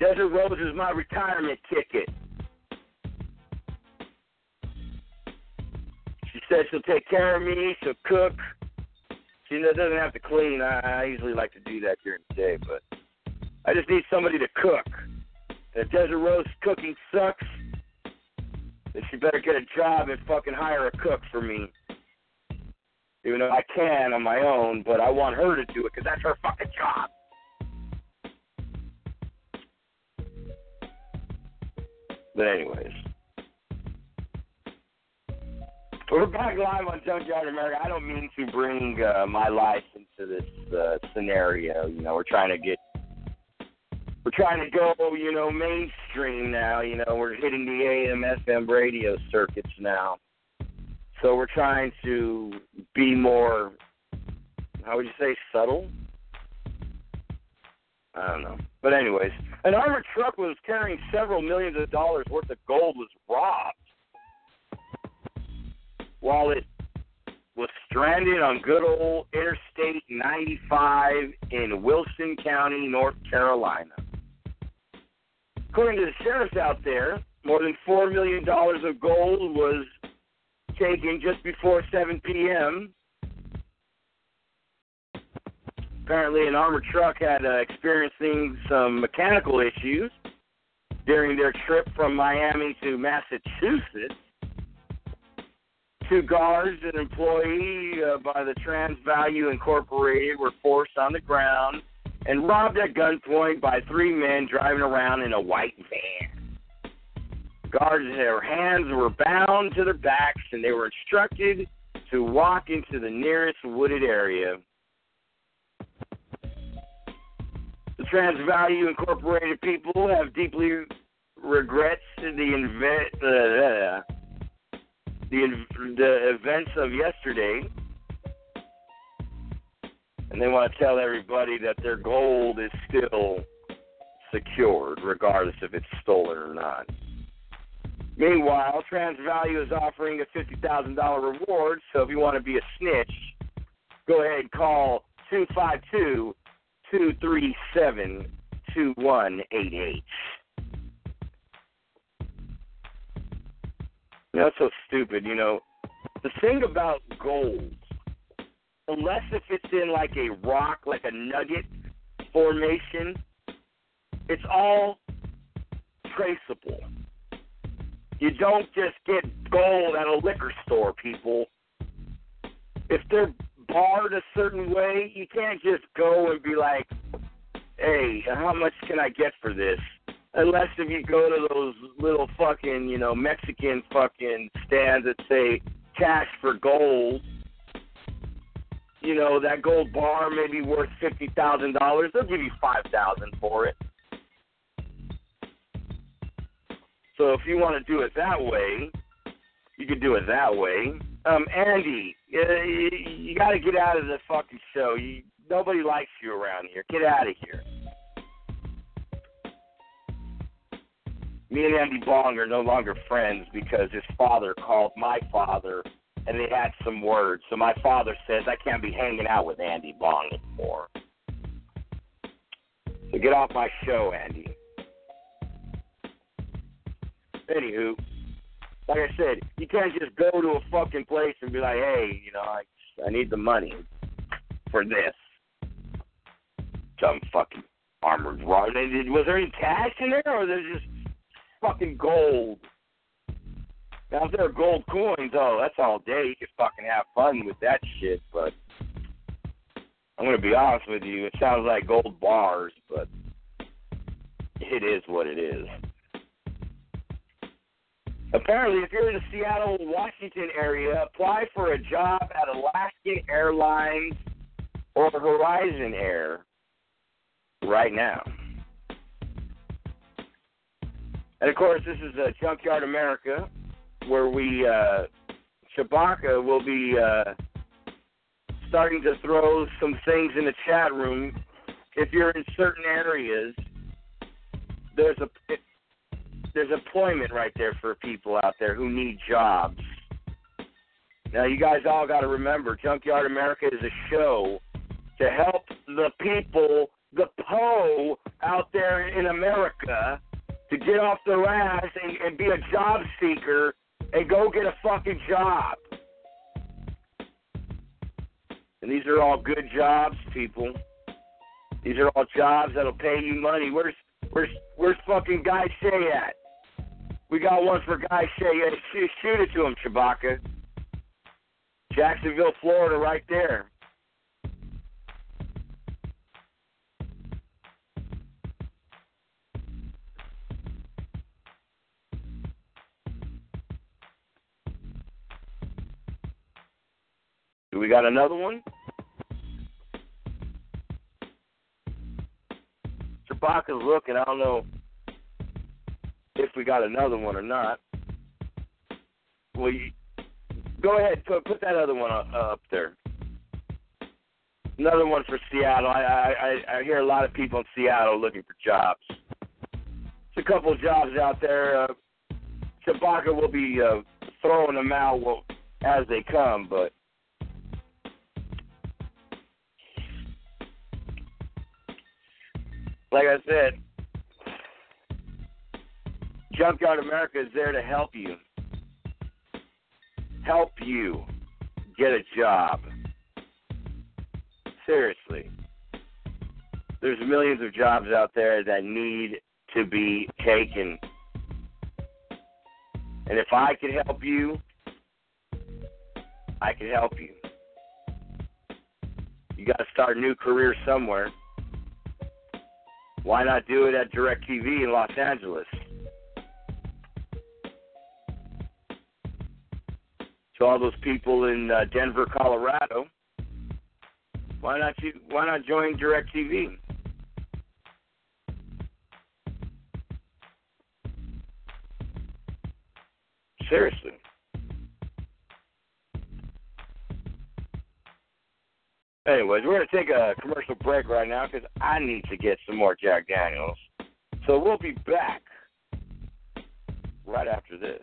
Desert Rose is my retirement ticket. She says she'll take care of me. She'll cook. She doesn't have to clean. I, I usually like to do that during the day, but I just need somebody to cook. If Desert Rose cooking sucks, then she better get a job and fucking hire a cook for me. Even though I can on my own, but I want her to do it because that's her fucking job. But anyways, we're back live on Junkyard America. I don't mean to bring uh, my life into this uh, scenario. You know, we're trying to get, we're trying to go, you know, mainstream now. You know, we're hitting the AM, FM radio circuits now. So we're trying to be more, how would you say, subtle? I don't know. But anyways, an armored truck was carrying several millions of dollars worth of gold was robbed while it was stranded on good old Interstate 95 in Wilson County, North Carolina. According to the sheriffs out there, more than $4 million of gold was taken just before 7 p.m. Apparently, an armored truck had uh, experiencing some mechanical issues during their trip from Miami to Massachusetts. Two guards, an employee uh, by the Transvalue Incorporated, were forced on the ground and robbed at gunpoint by three men driving around in a white van. Guards, their hands were bound to their backs, and they were instructed to walk into the nearest wooded area. The Transvalue Incorporated people have deeply regrets the invent uh, the the events of yesterday, and they want to tell everybody that their gold is still secured, regardless if it's stolen or not. Meanwhile, Transvalue is offering a fifty thousand dollar reward. So if you want to be a snitch, go ahead and call two five two two three seven two one eight eight. You know, it's so stupid. You know, the thing about gold, unless if it's in like a rock, like a nugget formation, it's all traceable. You don't just get gold at a liquor store, people. If they're barred a certain way, you can't just go and be like, hey, how much can I get for this? Unless if you go to those little fucking, you know, Mexican fucking stands that say cash for gold, you know, that gold bar may be worth fifty thousand dollars. They'll give you five thousand for it. So if you want to do it that way, you can do it that way. Um, Andy, you, you got to get out of the fucking show. You, nobody likes you around here. Get out of here. Me and Andy Bong are no longer friends because his father called my father and they had some words. So my father says I can't be hanging out with Andy Bong anymore. So get off my show, Andy. Anywho, like I said, you can't just go to a fucking place and be like, hey, you know, I I need the money for this. Some fucking armored rod. Was there any cash in there, or was there just fucking gold? Now, if there are gold coins, oh, that's all day. You can fucking have fun with that shit. But I'm gonna be honest with you, it sounds like gold bars, but it is what it is. Apparently, if you're in the Seattle, Washington area, apply for a job at Alaskan Airlines or Horizon Air right now. And of course, this is uh, Junkyard America, where we, uh, Chewbacca will be uh, starting to throw some things in the chat room. If you're in certain areas, there's a there's employment right there for people out there who need jobs. Now, you guys all got to remember, Junkyard America is a show to help the people, the Poe out there in America, to get off their ass and, and be a job seeker and go get a fucking job. And these are all good jobs, people. These are all jobs that'll pay you money. Where's where's where's fucking Guy say at? We got one for Guy Shay. Yeah, shoot, shoot it to him, Chewbacca. Jacksonville, Florida, right there. Do we got another one? Chewbacca's looking. I don't know if we got another one or not. Well, you, go ahead, put put that other one up, up there. Another one for Seattle. I, I I hear a lot of people in Seattle looking for jobs. There's a couple of jobs out there. Uh, Chewbacca will be uh, throwing them out as they come, but like I said, Junkyard America is there to help you. Help you get a job. Seriously. There's millions of jobs out there that need to be taken. And if I could help you, I can help you. You got to start a new career somewhere. Why not do it at DirecTV in Los Angeles? To all those people in uh, Denver, Colorado, why not you? Why not join DirecTV? Seriously. Anyways, we're going to take a commercial break right now because I need to get some more Jack Daniels. So we'll be back right after this.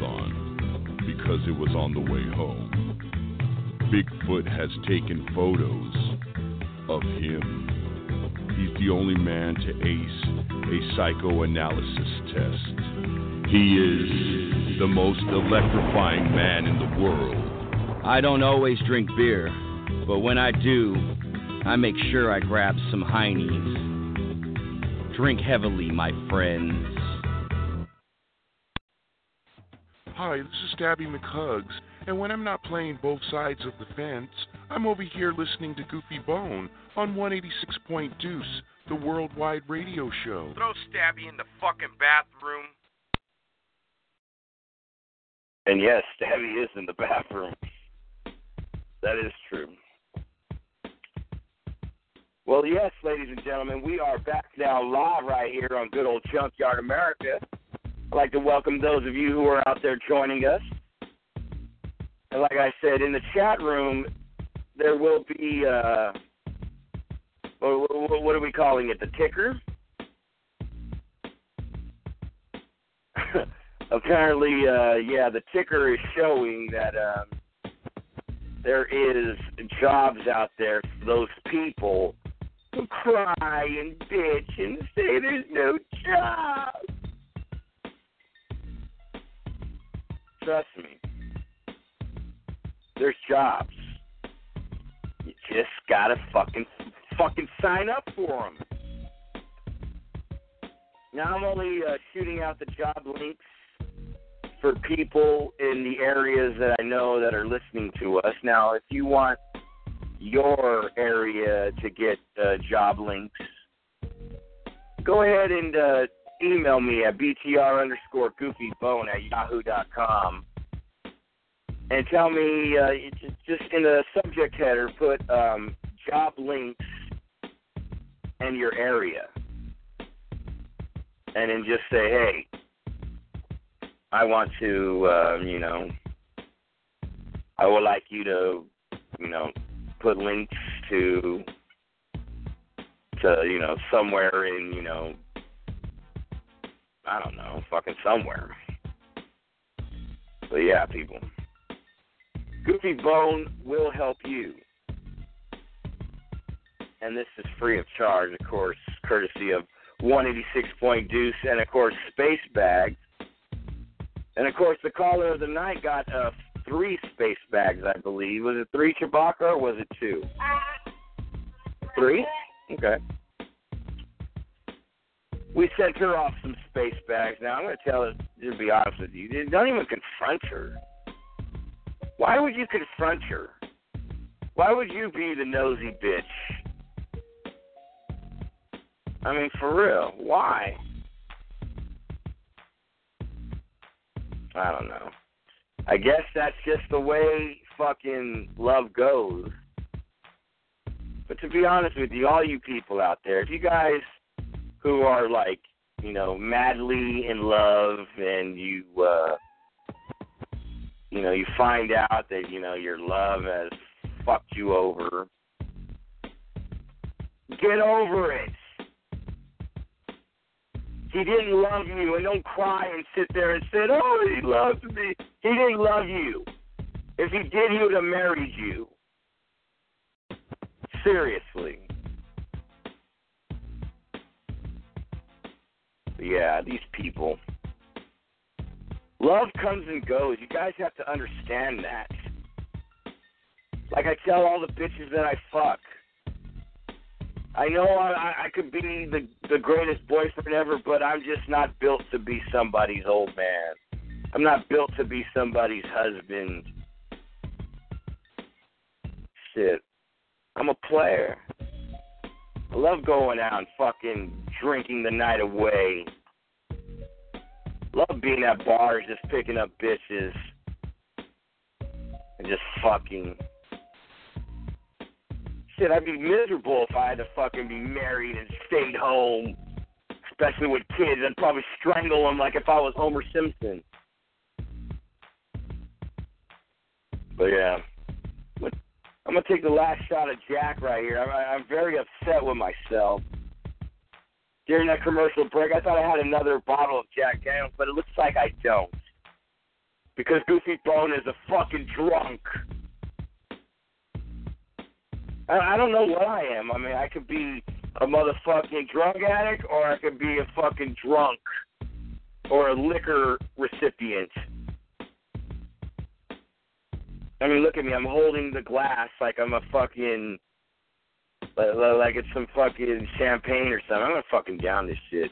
Marathon because it was on the way home. Bigfoot has taken photos of him. He's the only man to ace a psychoanalysis test. He is the most electrifying man in the world. I don't always drink beer, but when I do, I make sure I grab some heinies. Drink heavily, my friends. Hi, this is Stabby McHugs, and when I'm not playing both sides of the fence, I'm over here listening to Goofy Bone on 186 Point Deuce, the worldwide radio show. Throw Stabby in the fucking bathroom. And yes, Stabby is in the bathroom. That is true. Well, yes, ladies and gentlemen, we are back now live right here on good old Junkyard America. I'd like to welcome those of you who are out there joining us. And like I said, in the chat room, there will be, uh, what, are we calling it, the ticker? Apparently, uh, yeah, the ticker is showing that um, there is jobs out there for those people who cry and bitch and say there's no job. Trust me, there's jobs. You just gotta fucking fucking sign up for them. Now I'm only uh, shooting out the job links for people in the areas that I know that are listening to us. Now, if you want your area to get uh, job links, go ahead and uh, email me at btr underscore goofybone at yahoo.com and tell me, uh, just in the subject header, put um, job links and your area. And then just say, hey, I want to, uh, you know, I would like you to, you know, put links to, to, you know, somewhere in, you know, I don't know, fucking somewhere. But yeah, people. Goofy Bone will help you. And this is free of charge, of course, courtesy of 186 Point Deuce and, of course, Space Bags. And, of course, the caller of the night got uh, three space bags, I believe. Was it three Chewbacca or was it two? Three? Okay. We sent her off some space bags. Now, I'm going to tell her, to be honest with you, don't even confront her. Why would you confront her? Why would you be the nosy bitch? I mean, for real, why? I don't know. I guess that's just the way fucking love goes. But to be honest with you, all you people out there, if you guys who are like, you know, madly in love and you uh you know, you find out that, you know, your love has fucked you over. Get over it. He didn't love you, and don't cry and sit there and say, "Oh, he loves me." He didn't love you. If he did, he would have married you. Seriously. Yeah, these people. Love comes and goes. You guys have to understand that. Like I tell all the bitches that I fuck. I know I, I could be the the greatest boyfriend ever, but I'm just not built to be somebody's old man. I'm not built to be somebody's husband. Shit. I'm a player. I love going out and fucking drinking the night away. Love being at bars, just picking up bitches and just fucking. Shit, I'd be miserable if I had to fucking be married and stayed home, especially with kids. I'd probably strangle them like if I was Homer Simpson. But yeah, I'm gonna take the last shot of Jack right here. I'm, I'm very upset with myself. During that commercial break, I thought I had another bottle of Jack Daniels, but it looks like I don't. Because Goofy Bone is a fucking drunk. I, I don't know what I am. I mean, I could be a motherfucking drug addict, or I could be a fucking drunk, or a liquor recipient. I mean, look at me. I'm holding the glass like I'm a fucking like, like it's some fucking champagne or something. I'm gonna fucking down this shit.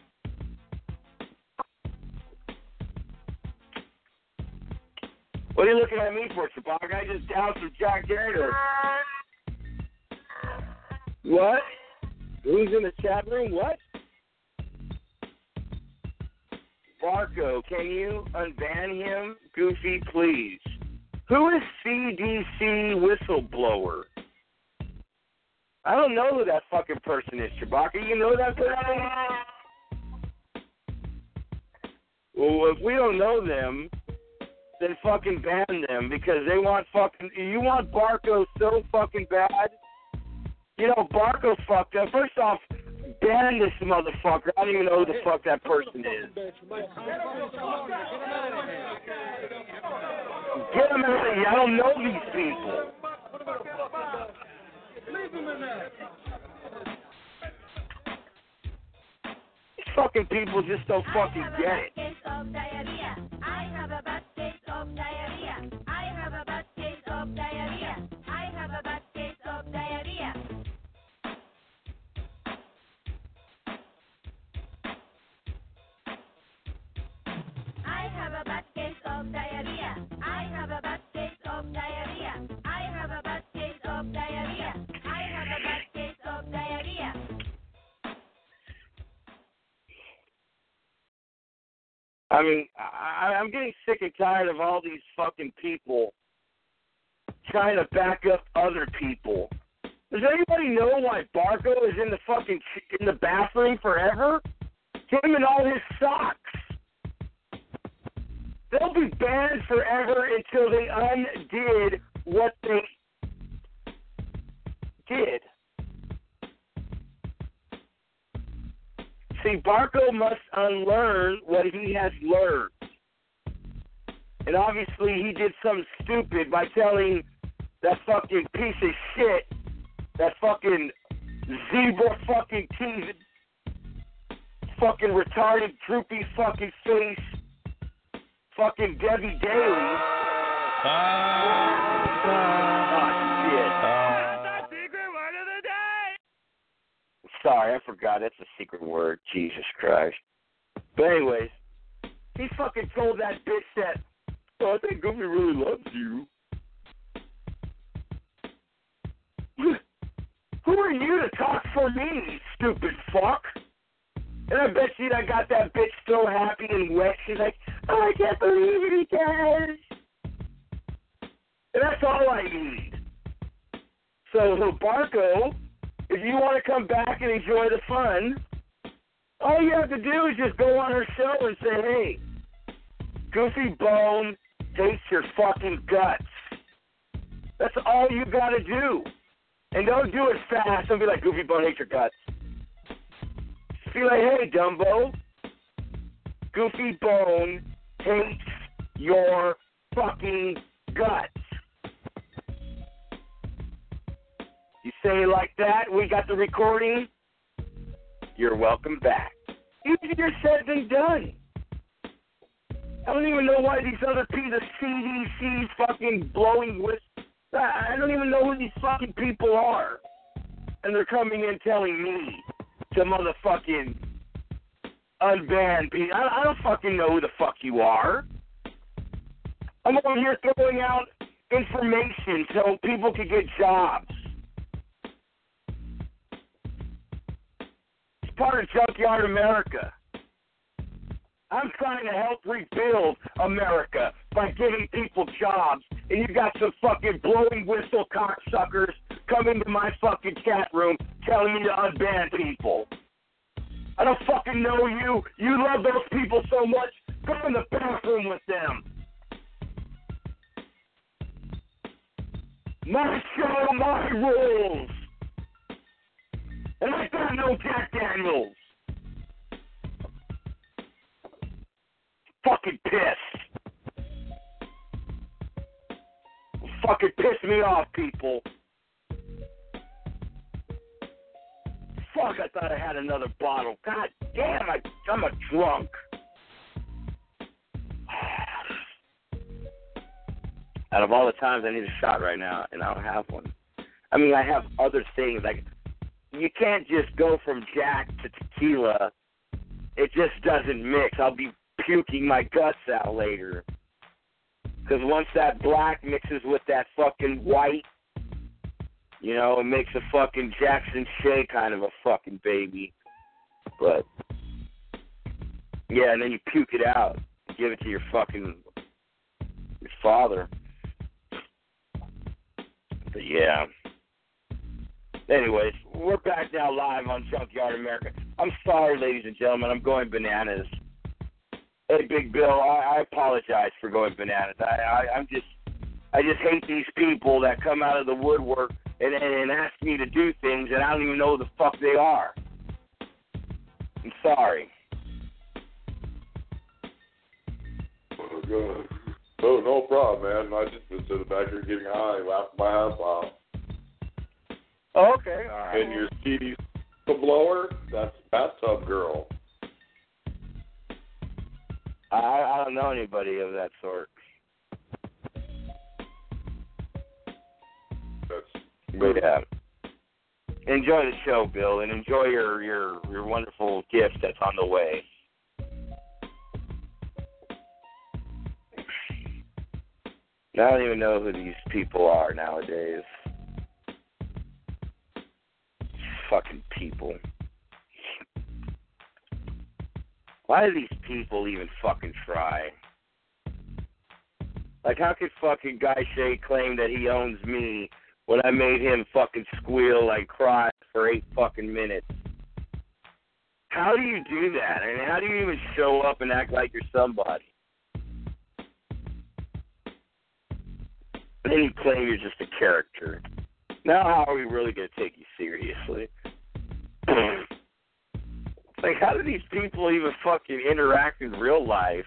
What are you looking at me for, Shabak? I just downed some Jack Daniels. What? Who's in the chat room? What? Barco, can you unban him? Goofy, please. Who is CDC whistleblower? I don't know who that fucking person is, Chewbacca. You know that person? Well, if we don't know them, then fucking ban them because they want fucking. You want Barco so fucking bad. You know, Barco fucked up. First off, ban this motherfucker. I don't even know who the fuck that person is. Get him out of here. I don't know these people. Leave them in there. These fucking people just don't fucking get it. I have a bad case of diarrhea. I have a bad case of diarrhea. I have a bad case of diarrhea. I mean, I, I'm getting sick and tired of all these fucking people trying to back up other people. Does anybody know why Barco is in the fucking in the bathroom forever? Him and all his socks. They'll be banned forever until they undid what they did. See, Barco must unlearn what he has learned. And obviously, he did something stupid by telling that fucking piece of shit, that fucking zebra fucking teeth, fucking retarded, droopy fucking face, fucking Debbie Daly. Ah. Oh, shit. Uh, secret word of the day. Sorry, I forgot. That's a secret word. Jesus Christ. But anyways, he fucking told that bitch that, oh, I think Goofy really loves you. Who are you to talk for me, stupid fuck? And I bet you I got that bitch so happy and wet. She's like, oh, I can't believe it, he does. And that's all I need. So, so Barco if you want to come back and enjoy the fun, all you have to do is just go on her show and say, hey, Goofy Bone hates your fucking guts. That's all you got to do. And don't do it fast. Don't be like, Goofy Bone hates your guts. Just be like, hey, Dumbo, Goofy Bone hates your fucking guts. You say like that, we got the recording. You're welcome back. Easier said than done. I don't even know why these other people, the CDC's fucking blowing whistles. I don't even know who these fucking people are. And they're coming in telling me to motherfucking unban people. I, I don't fucking know who the fuck you are. I'm over here throwing out information so people can get jobs. It's part of Junkyard America. I'm trying to help rebuild America by giving people jobs, and you got some fucking blowing whistle cocksuckers coming to my fucking chat room telling me to unban people. I don't fucking know you. You love those people so much. Go in the bathroom with them. My show, my rules. And I got no Jack Daniels. Fucking piss. Fucking piss me off, people. Fuck, I thought I had another bottle. God damn, I, I'm a drunk. Out of all the times I need a shot right now, and I don't have one. I mean, I have other things. Like, you can't just go from Jack to tequila. It just doesn't mix. I'll be puking my guts out later. Because once that black mixes with that fucking white, you know, it makes a fucking Jackson Shea kind of a fucking baby. But, yeah, and then you puke it out. Give it to your fucking your father. But yeah. Anyways, we're back now live on Junkyard America. I'm sorry, ladies and gentlemen. I'm going bananas. Hey, Big Bill, I, I apologize for going bananas. I, I, I'm just, I just hate these people that come out of the woodwork and, and, ask me to do things and I don't even know who the fuck they are. I'm sorry. Oh, God. Oh, no problem, man. I just been sitting back here getting high, laughing my ass off. Okay, all right. And your CD blower, that's bathtub girl. I, I don't know anybody of that sort. But yeah. Uh, enjoy the show, Bill, and enjoy your your your wonderful gift that's on the way. I don't even know who these people are nowadays. Fucking people. Why do these people even fucking try? Like, how could fucking Guy Shay claim that he owns me when I made him fucking squeal like cry for eight fucking minutes? How do you do that? I mean, how do you even show up and act like you're somebody? then you claim you're just a character. Now, how are we really going to take you seriously? like, how do these people even fucking interact in real life?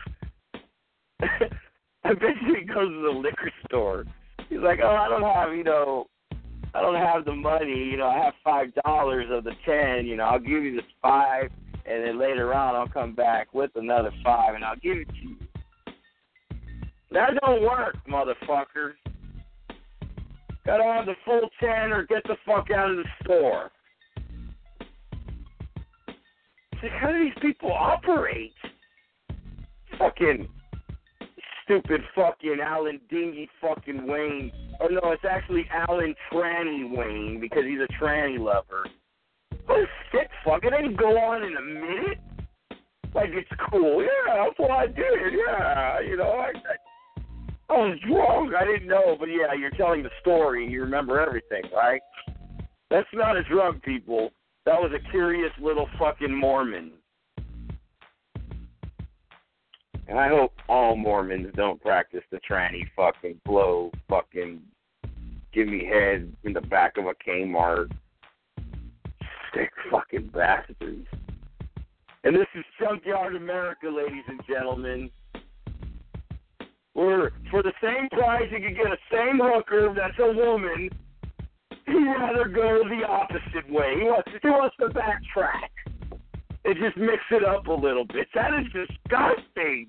I bet you he goes to the liquor store. He's like, oh, I don't have, you know, I don't have the money. You know, I have five dollars of the ten. You know, I'll give you this five, and then later on I'll come back with another five, and I'll give it to you. That don't work, motherfucker. Gotta have the full ten or get the fuck out of the store. It's like, how do these people operate? Fucking stupid fucking Alan Dingy fucking Wayne. Oh no, it's actually Alan Tranny Wayne because he's a tranny lover. What a sick fuck. It didn't go on in a minute. Like it's cool. Yeah, that's what I did. Yeah, you know, I, I I was drunk. I didn't know, but yeah, you're telling the story you remember everything, right? That's not a drug, people. That was a curious little fucking Mormon. And I hope all Mormons don't practice the tranny fucking blow fucking give me head in the back of a Kmart. Sick fucking bastards. And this is Junkyard America, ladies and gentlemen. Where for the same price you could get a same hooker that's a woman. He'd rather go the opposite way. He wants he wants to backtrack and just mix it up a little bit. That is disgusting.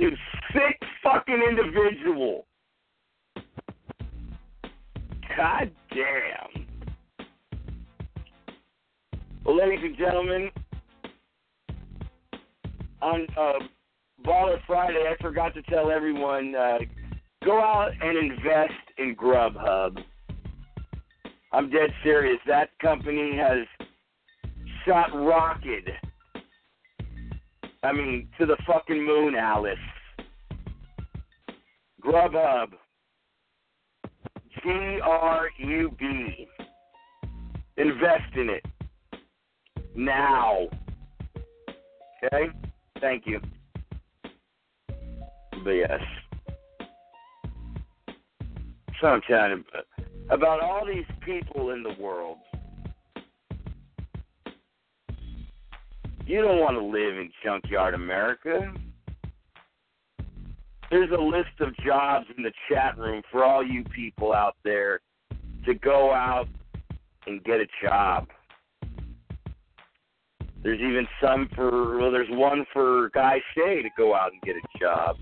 You sick fucking individual. God damn. Well, ladies and gentlemen, on uh, Baller Friday, I forgot to tell everyone uh, go out and invest in Grubhub. I'm dead serious. That company has shot rocket. I mean, to the fucking moon, Alice. Grubhub. G R U B. Invest in it. Now. Okay? Thank you. But yes. So I'm telling you, about all these people in the world. You don't want to live in Junkyard America. There's a list of jobs in the chat room for all you people out there to go out and get a job. There's even some for well, there's one for Guy Shay to go out and get a job.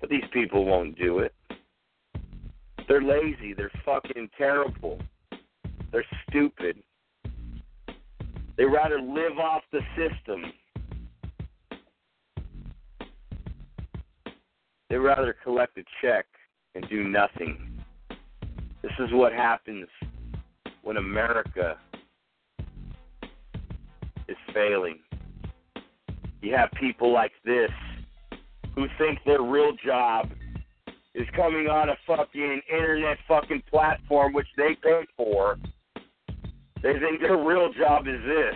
But these people won't do it. They're lazy. They're fucking terrible. They're stupid. They rather live off the system. They rather collect a check and do nothing. This is what happens when America is failing. You have people like this who think their real job is coming on a fucking internet fucking platform which they pay for. They think their real job is this.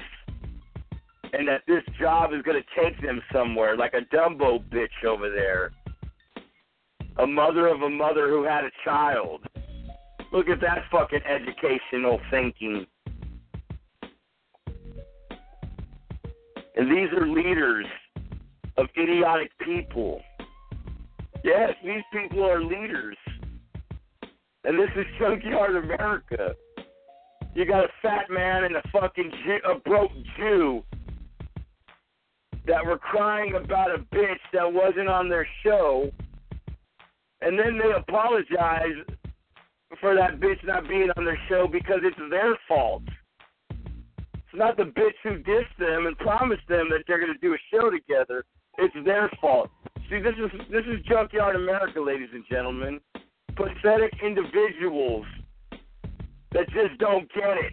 And that this job is going to take them somewhere, like a Dumbo bitch over there. A mother of a mother who had a child. Look at that fucking educational thinking. And these are leaders of idiotic people. Yes, these people are leaders. And this is Junkyard America. You got a fat man and a fucking Jew, a broke Jew that were crying about a bitch that wasn't on their show, and then they apologize for that bitch not being on their show because it's their fault. It's not the bitch who dissed them and promised them that they're going to do a show together. It's their fault. See, this is this is Junkyard America, ladies and gentlemen. Pathetic individuals that just don't get it.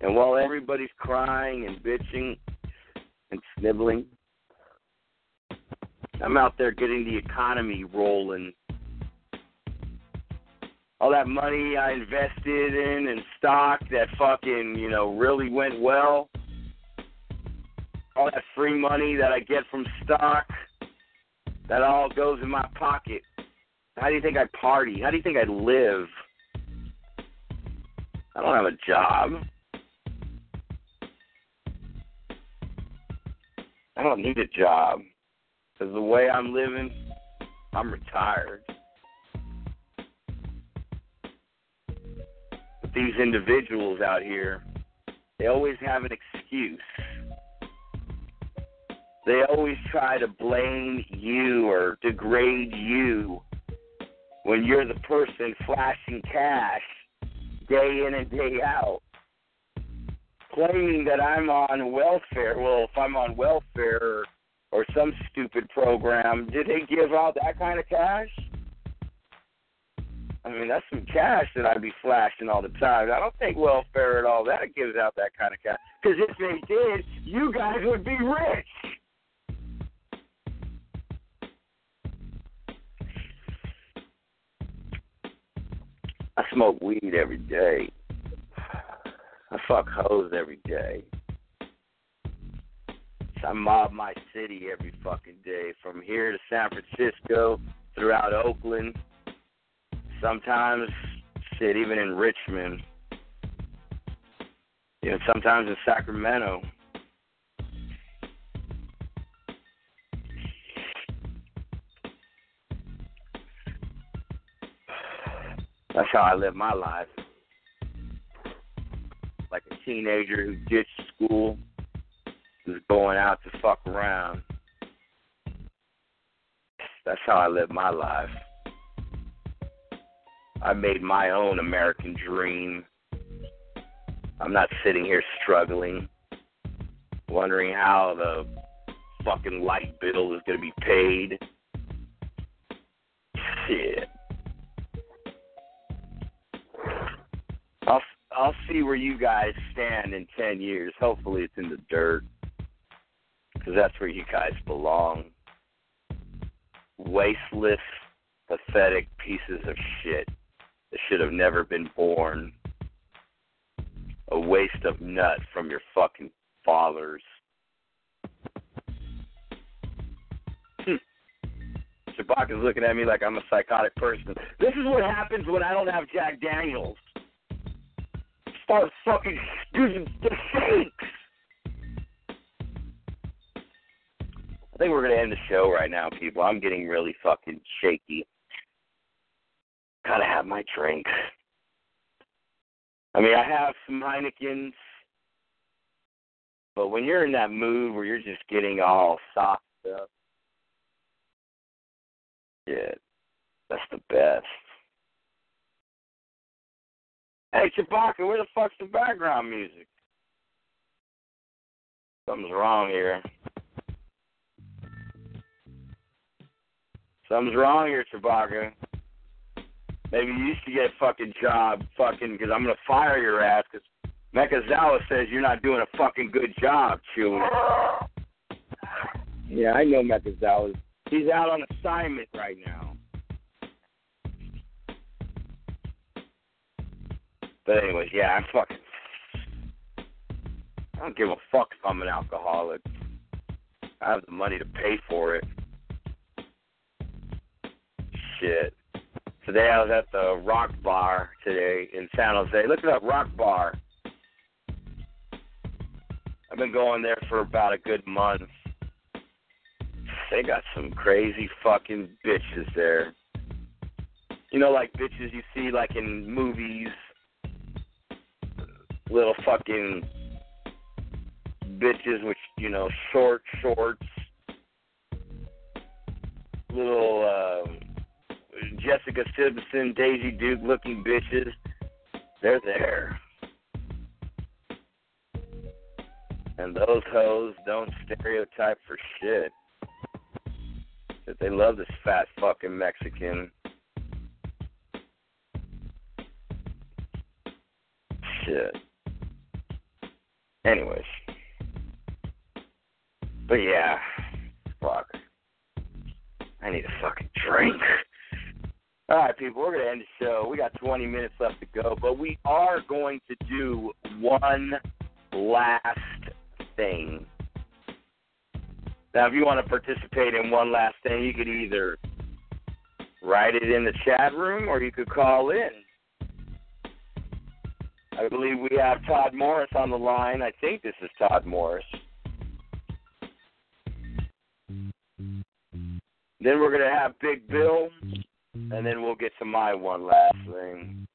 And while everybody's crying and bitching and sniveling, I'm out there getting the economy rolling. All that money I invested in and stock that fucking, you know, really went well. All that free money that I get from stock, that all goes in my pocket. How do you think I party? How do you think I live? I don't have a job. I don't need a job. Because the way I'm living, I'm retired. But these individuals out here, they always have an excuse. They always try to blame you or degrade you when you're the person flashing cash day in and day out. Claiming that I'm on welfare. Well, if I'm on welfare or, some stupid program, did they give out that kind of cash? I mean, that's some cash that I'd be flashing all the time. I don't think welfare at all that gives out that kind of cash. Because if they did, you guys would be rich. I smoke weed every day. I fuck hoes every day. I mob my city every fucking day, from here to San Francisco, throughout Oakland, sometimes shit, even in Richmond. You know, sometimes in Sacramento. That's how I live my life. Like a teenager who ditched school, who's going out to fuck around. That's how I live my life. I made my own American dream. I'm not sitting here struggling, wondering how the fucking light bill is going to be paid. Shit. I'll see where you guys stand in ten years. Hopefully, it's in the dirt, because that's where you guys belong. Wasteless, pathetic pieces of shit that should have never been born. A waste of nut from your fucking fathers. Hmm. Shabaka's looking at me like I'm a psychotic person. This is what happens when I don't have Jack Daniels. Start fucking using the shakes. I think we're gonna end the show right now, people. I'm getting really fucking shaky. Gotta have my drink. I mean, I have some Heinekens, but when you're in that mood where you're just getting all soft up, yeah, that's the best. Hey, Chewbacca, where the fuck's the background music? Something's wrong here. Something's wrong here, Chewbacca. Maybe you used to get a fucking job, fucking, because I'm going to fire your ass because Mekazawa says you're not doing a fucking good job, chewing. Yeah, I know Mekazawa. He's out on assignment right now. But anyways, yeah, I'm fucking. I don't give a fuck if I'm an alcoholic. I have the money to pay for it. Shit. Today I was at the Rock Bar today in San Jose. Look it up, Rock Bar. I've been going there for about a good month. They got some crazy fucking bitches there. You know, like bitches you see like in movies. Little fucking bitches with, you know, short shorts. Little um Jessica Simpson, Daisy Duke looking bitches. They're there. And those hoes don't stereotype for shit. That they love this fat fucking Mexican. Shit. Anyways. But yeah. Fuck. I need a fucking drink. All right, people, we're going to end the show. We got 20 minutes left to go, but we are going to do one last thing. Now, if you want to participate in one last thing, you could either write it in the chat room or you could call in. I believe we have Todd Morris on the line. I think this is Todd Morris. Then we're going to have Big Bill and then we'll get to my one last thing.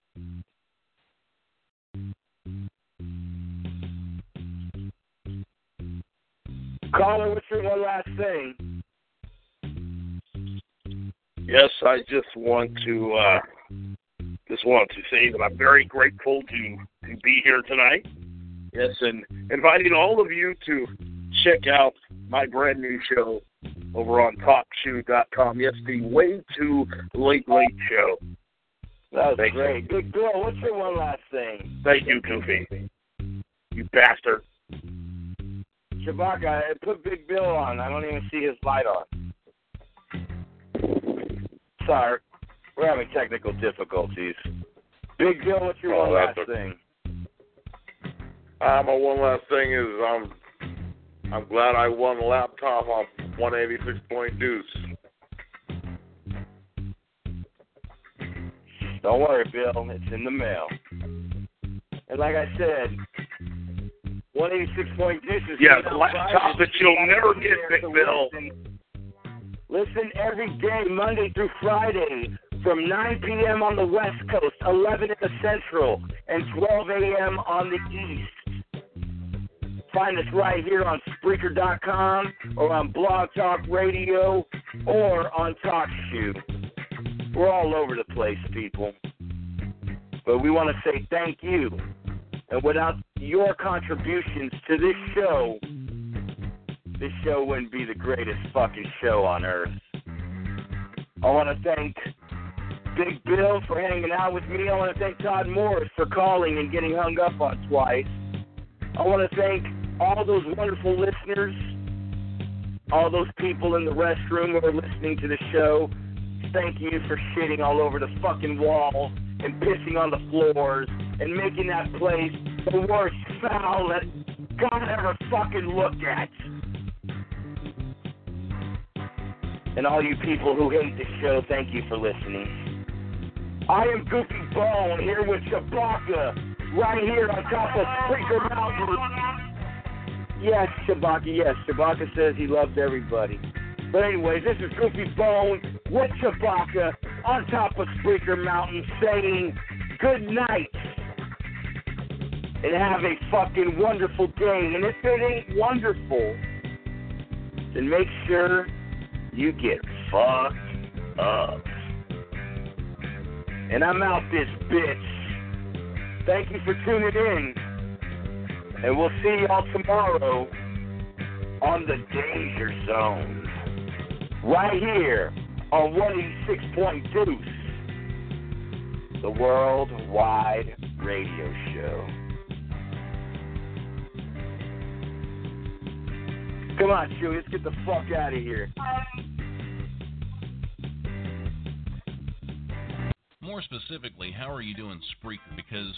Caller, what's your one last thing? Yes, I just want to uh, just want to say that I'm very grateful to be here tonight. Yes, and inviting all of you to check out my brand new show over on TalkShoe.com. Yes, the Way Too Late Late Show. That was Thank great. You. Big Bill, what's your one last thing? Thank you, Goofy. You bastard. Chewbacca, put Big Bill on. I don't even see his light on. Sorry, we're having technical difficulties. Big Bill, what's your Oh, one last a- thing? Uh, my one last thing is I'm I'm glad I won the laptop off 186 point deuce. Don't worry, Bill. It's in the mail. And like I said, 186 point deuce is Yeah, out laptop that you'll never get, Big Bill. Listen. listen every day, Monday through Friday, from 9 p.m. on the West Coast, 11 in the Central, and 12 a.m. on the East. Find us right here on Spreaker.com or on Blog Talk Radio or on TalkShoe. We're all over the place, people. But we want to say thank you. And without your contributions to this show, this show wouldn't be the greatest fucking show on earth. I want to thank Big Bill for hanging out with me. I want to thank Todd Morris for calling and getting hung up on twice. I want to thank all those wonderful listeners, all those people in the restroom who are listening to the show. Thank you for shitting all over the fucking wall and pissing on the floors and making that place the worst foul that God ever fucking looked at. And all you people who hate the show, thank you for listening. I am Goofy Bone here with Chewbacca, right here on top of Spreaker Mountain. Yes, Chewbacca, yes. Chewbacca says he loves everybody. But anyways, this is Goofy Bone with Chewbacca on top of Spreaker Mountain saying good night. And have a fucking wonderful day. And if it ain't wonderful, then make sure you get fucked up. And I'm out this bitch. Thank you for tuning in. And we'll see y'all tomorrow on the Danger Zone. Right here on 186 Deuce, the worldwide radio show. Come on, Chewie, let's get the fuck out of here. More specifically, how are you doing Spreaker? Because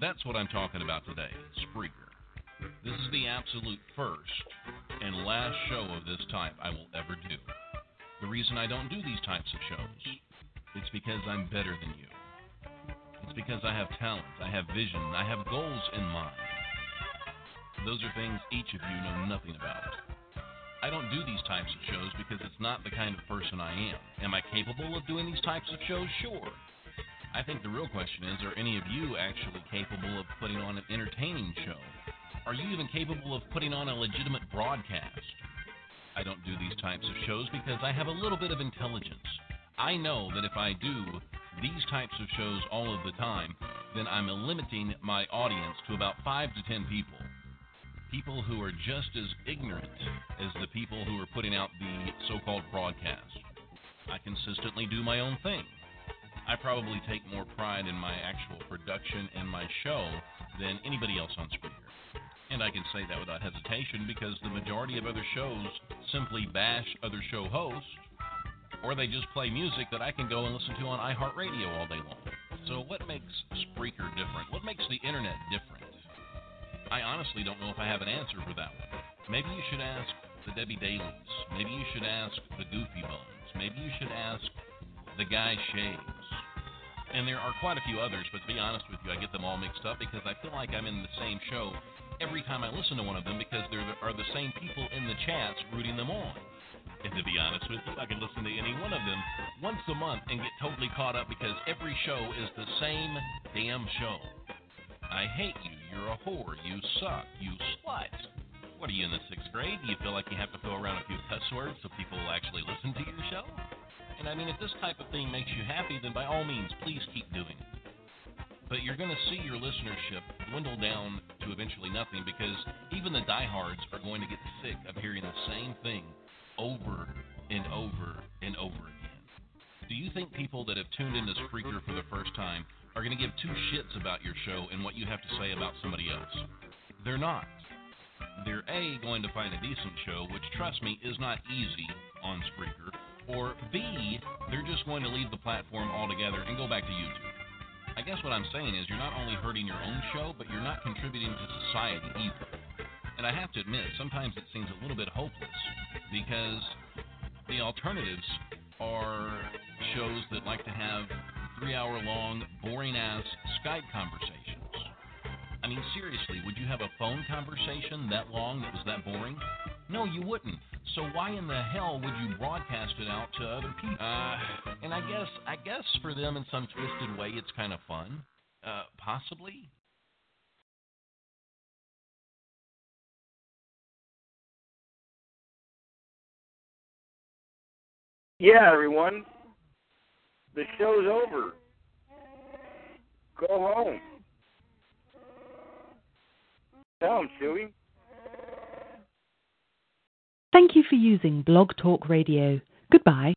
that's what I'm talking about today Spreaker. This is the absolute first and last show of this type I will ever do. The reason I don't do these types of shows it's because I'm better than you. It's because I have talent, I have vision, I have goals in mind. Those are things each of you know nothing about. I don't do these types of shows because it's not the kind of person I am. Am I capable of doing these types of shows? Sure. I think the real question is are any of you actually capable of putting on an entertaining show? Are you even capable of putting on a legitimate broadcast? I don't do these types of shows because I have a little bit of intelligence. I know that if I do these types of shows all of the time, then I'm limiting my audience to about 5 to 10 people. People who are just as ignorant as the people who are putting out the so called broadcast. I consistently do my own thing. I probably take more pride in my actual production and my show than anybody else on Spreaker. And I can say that without hesitation because the majority of other shows simply bash other show hosts, or they just play music that I can go and listen to on iHeartRadio all day long. So, what makes Spreaker different? What makes the internet different? I honestly don't know if I have an answer for that one. Maybe you should ask the Debbie Dailies. Maybe you should ask the Goofy Bones. Maybe you should ask the Guy Shaves. And there are quite a few others, but to be honest with you, I get them all mixed up because I feel like I'm in the same show every time I listen to one of them because there are the same people in the chats rooting them on. And to be honest with you, I can listen to any one of them once a month and get totally caught up because every show is the same damn show. I hate you. You're a whore. You suck. You slut. What are you in the sixth grade? Do you feel like you have to throw around a few cuss words so people will actually listen to your show? And I mean, if this type of thing makes you happy, then by all means, please keep doing it. But you're going to see your listenership dwindle down to eventually nothing because even the diehards are going to get sick of hearing the same thing over and over and over again. Do you think people that have tuned into Spreaker for the first time are going to give two shits about your show and what you have to say about somebody else? They're not. They're A, going to find a decent show, which, trust me, is not easy on Spreaker, or B, they're just going to leave the platform altogether and go back to YouTube. I guess what I'm saying is you're not only hurting your own show, but you're not contributing to society either. And I have to admit, sometimes it seems a little bit hopeless because the alternatives are shows that like to have three hour long, boring ass Skype conversations. I mean, seriously, would you have a phone conversation that long that was that boring? No, you wouldn't. So why in the hell would you broadcast it out to other people? Uh, and I guess, I guess for them in some twisted way, it's kind of fun. Uh, possibly. Yeah, everyone. The show's over. Go home. Tell him, Chewy. Thank you for using Blog Talk Radio. Goodbye.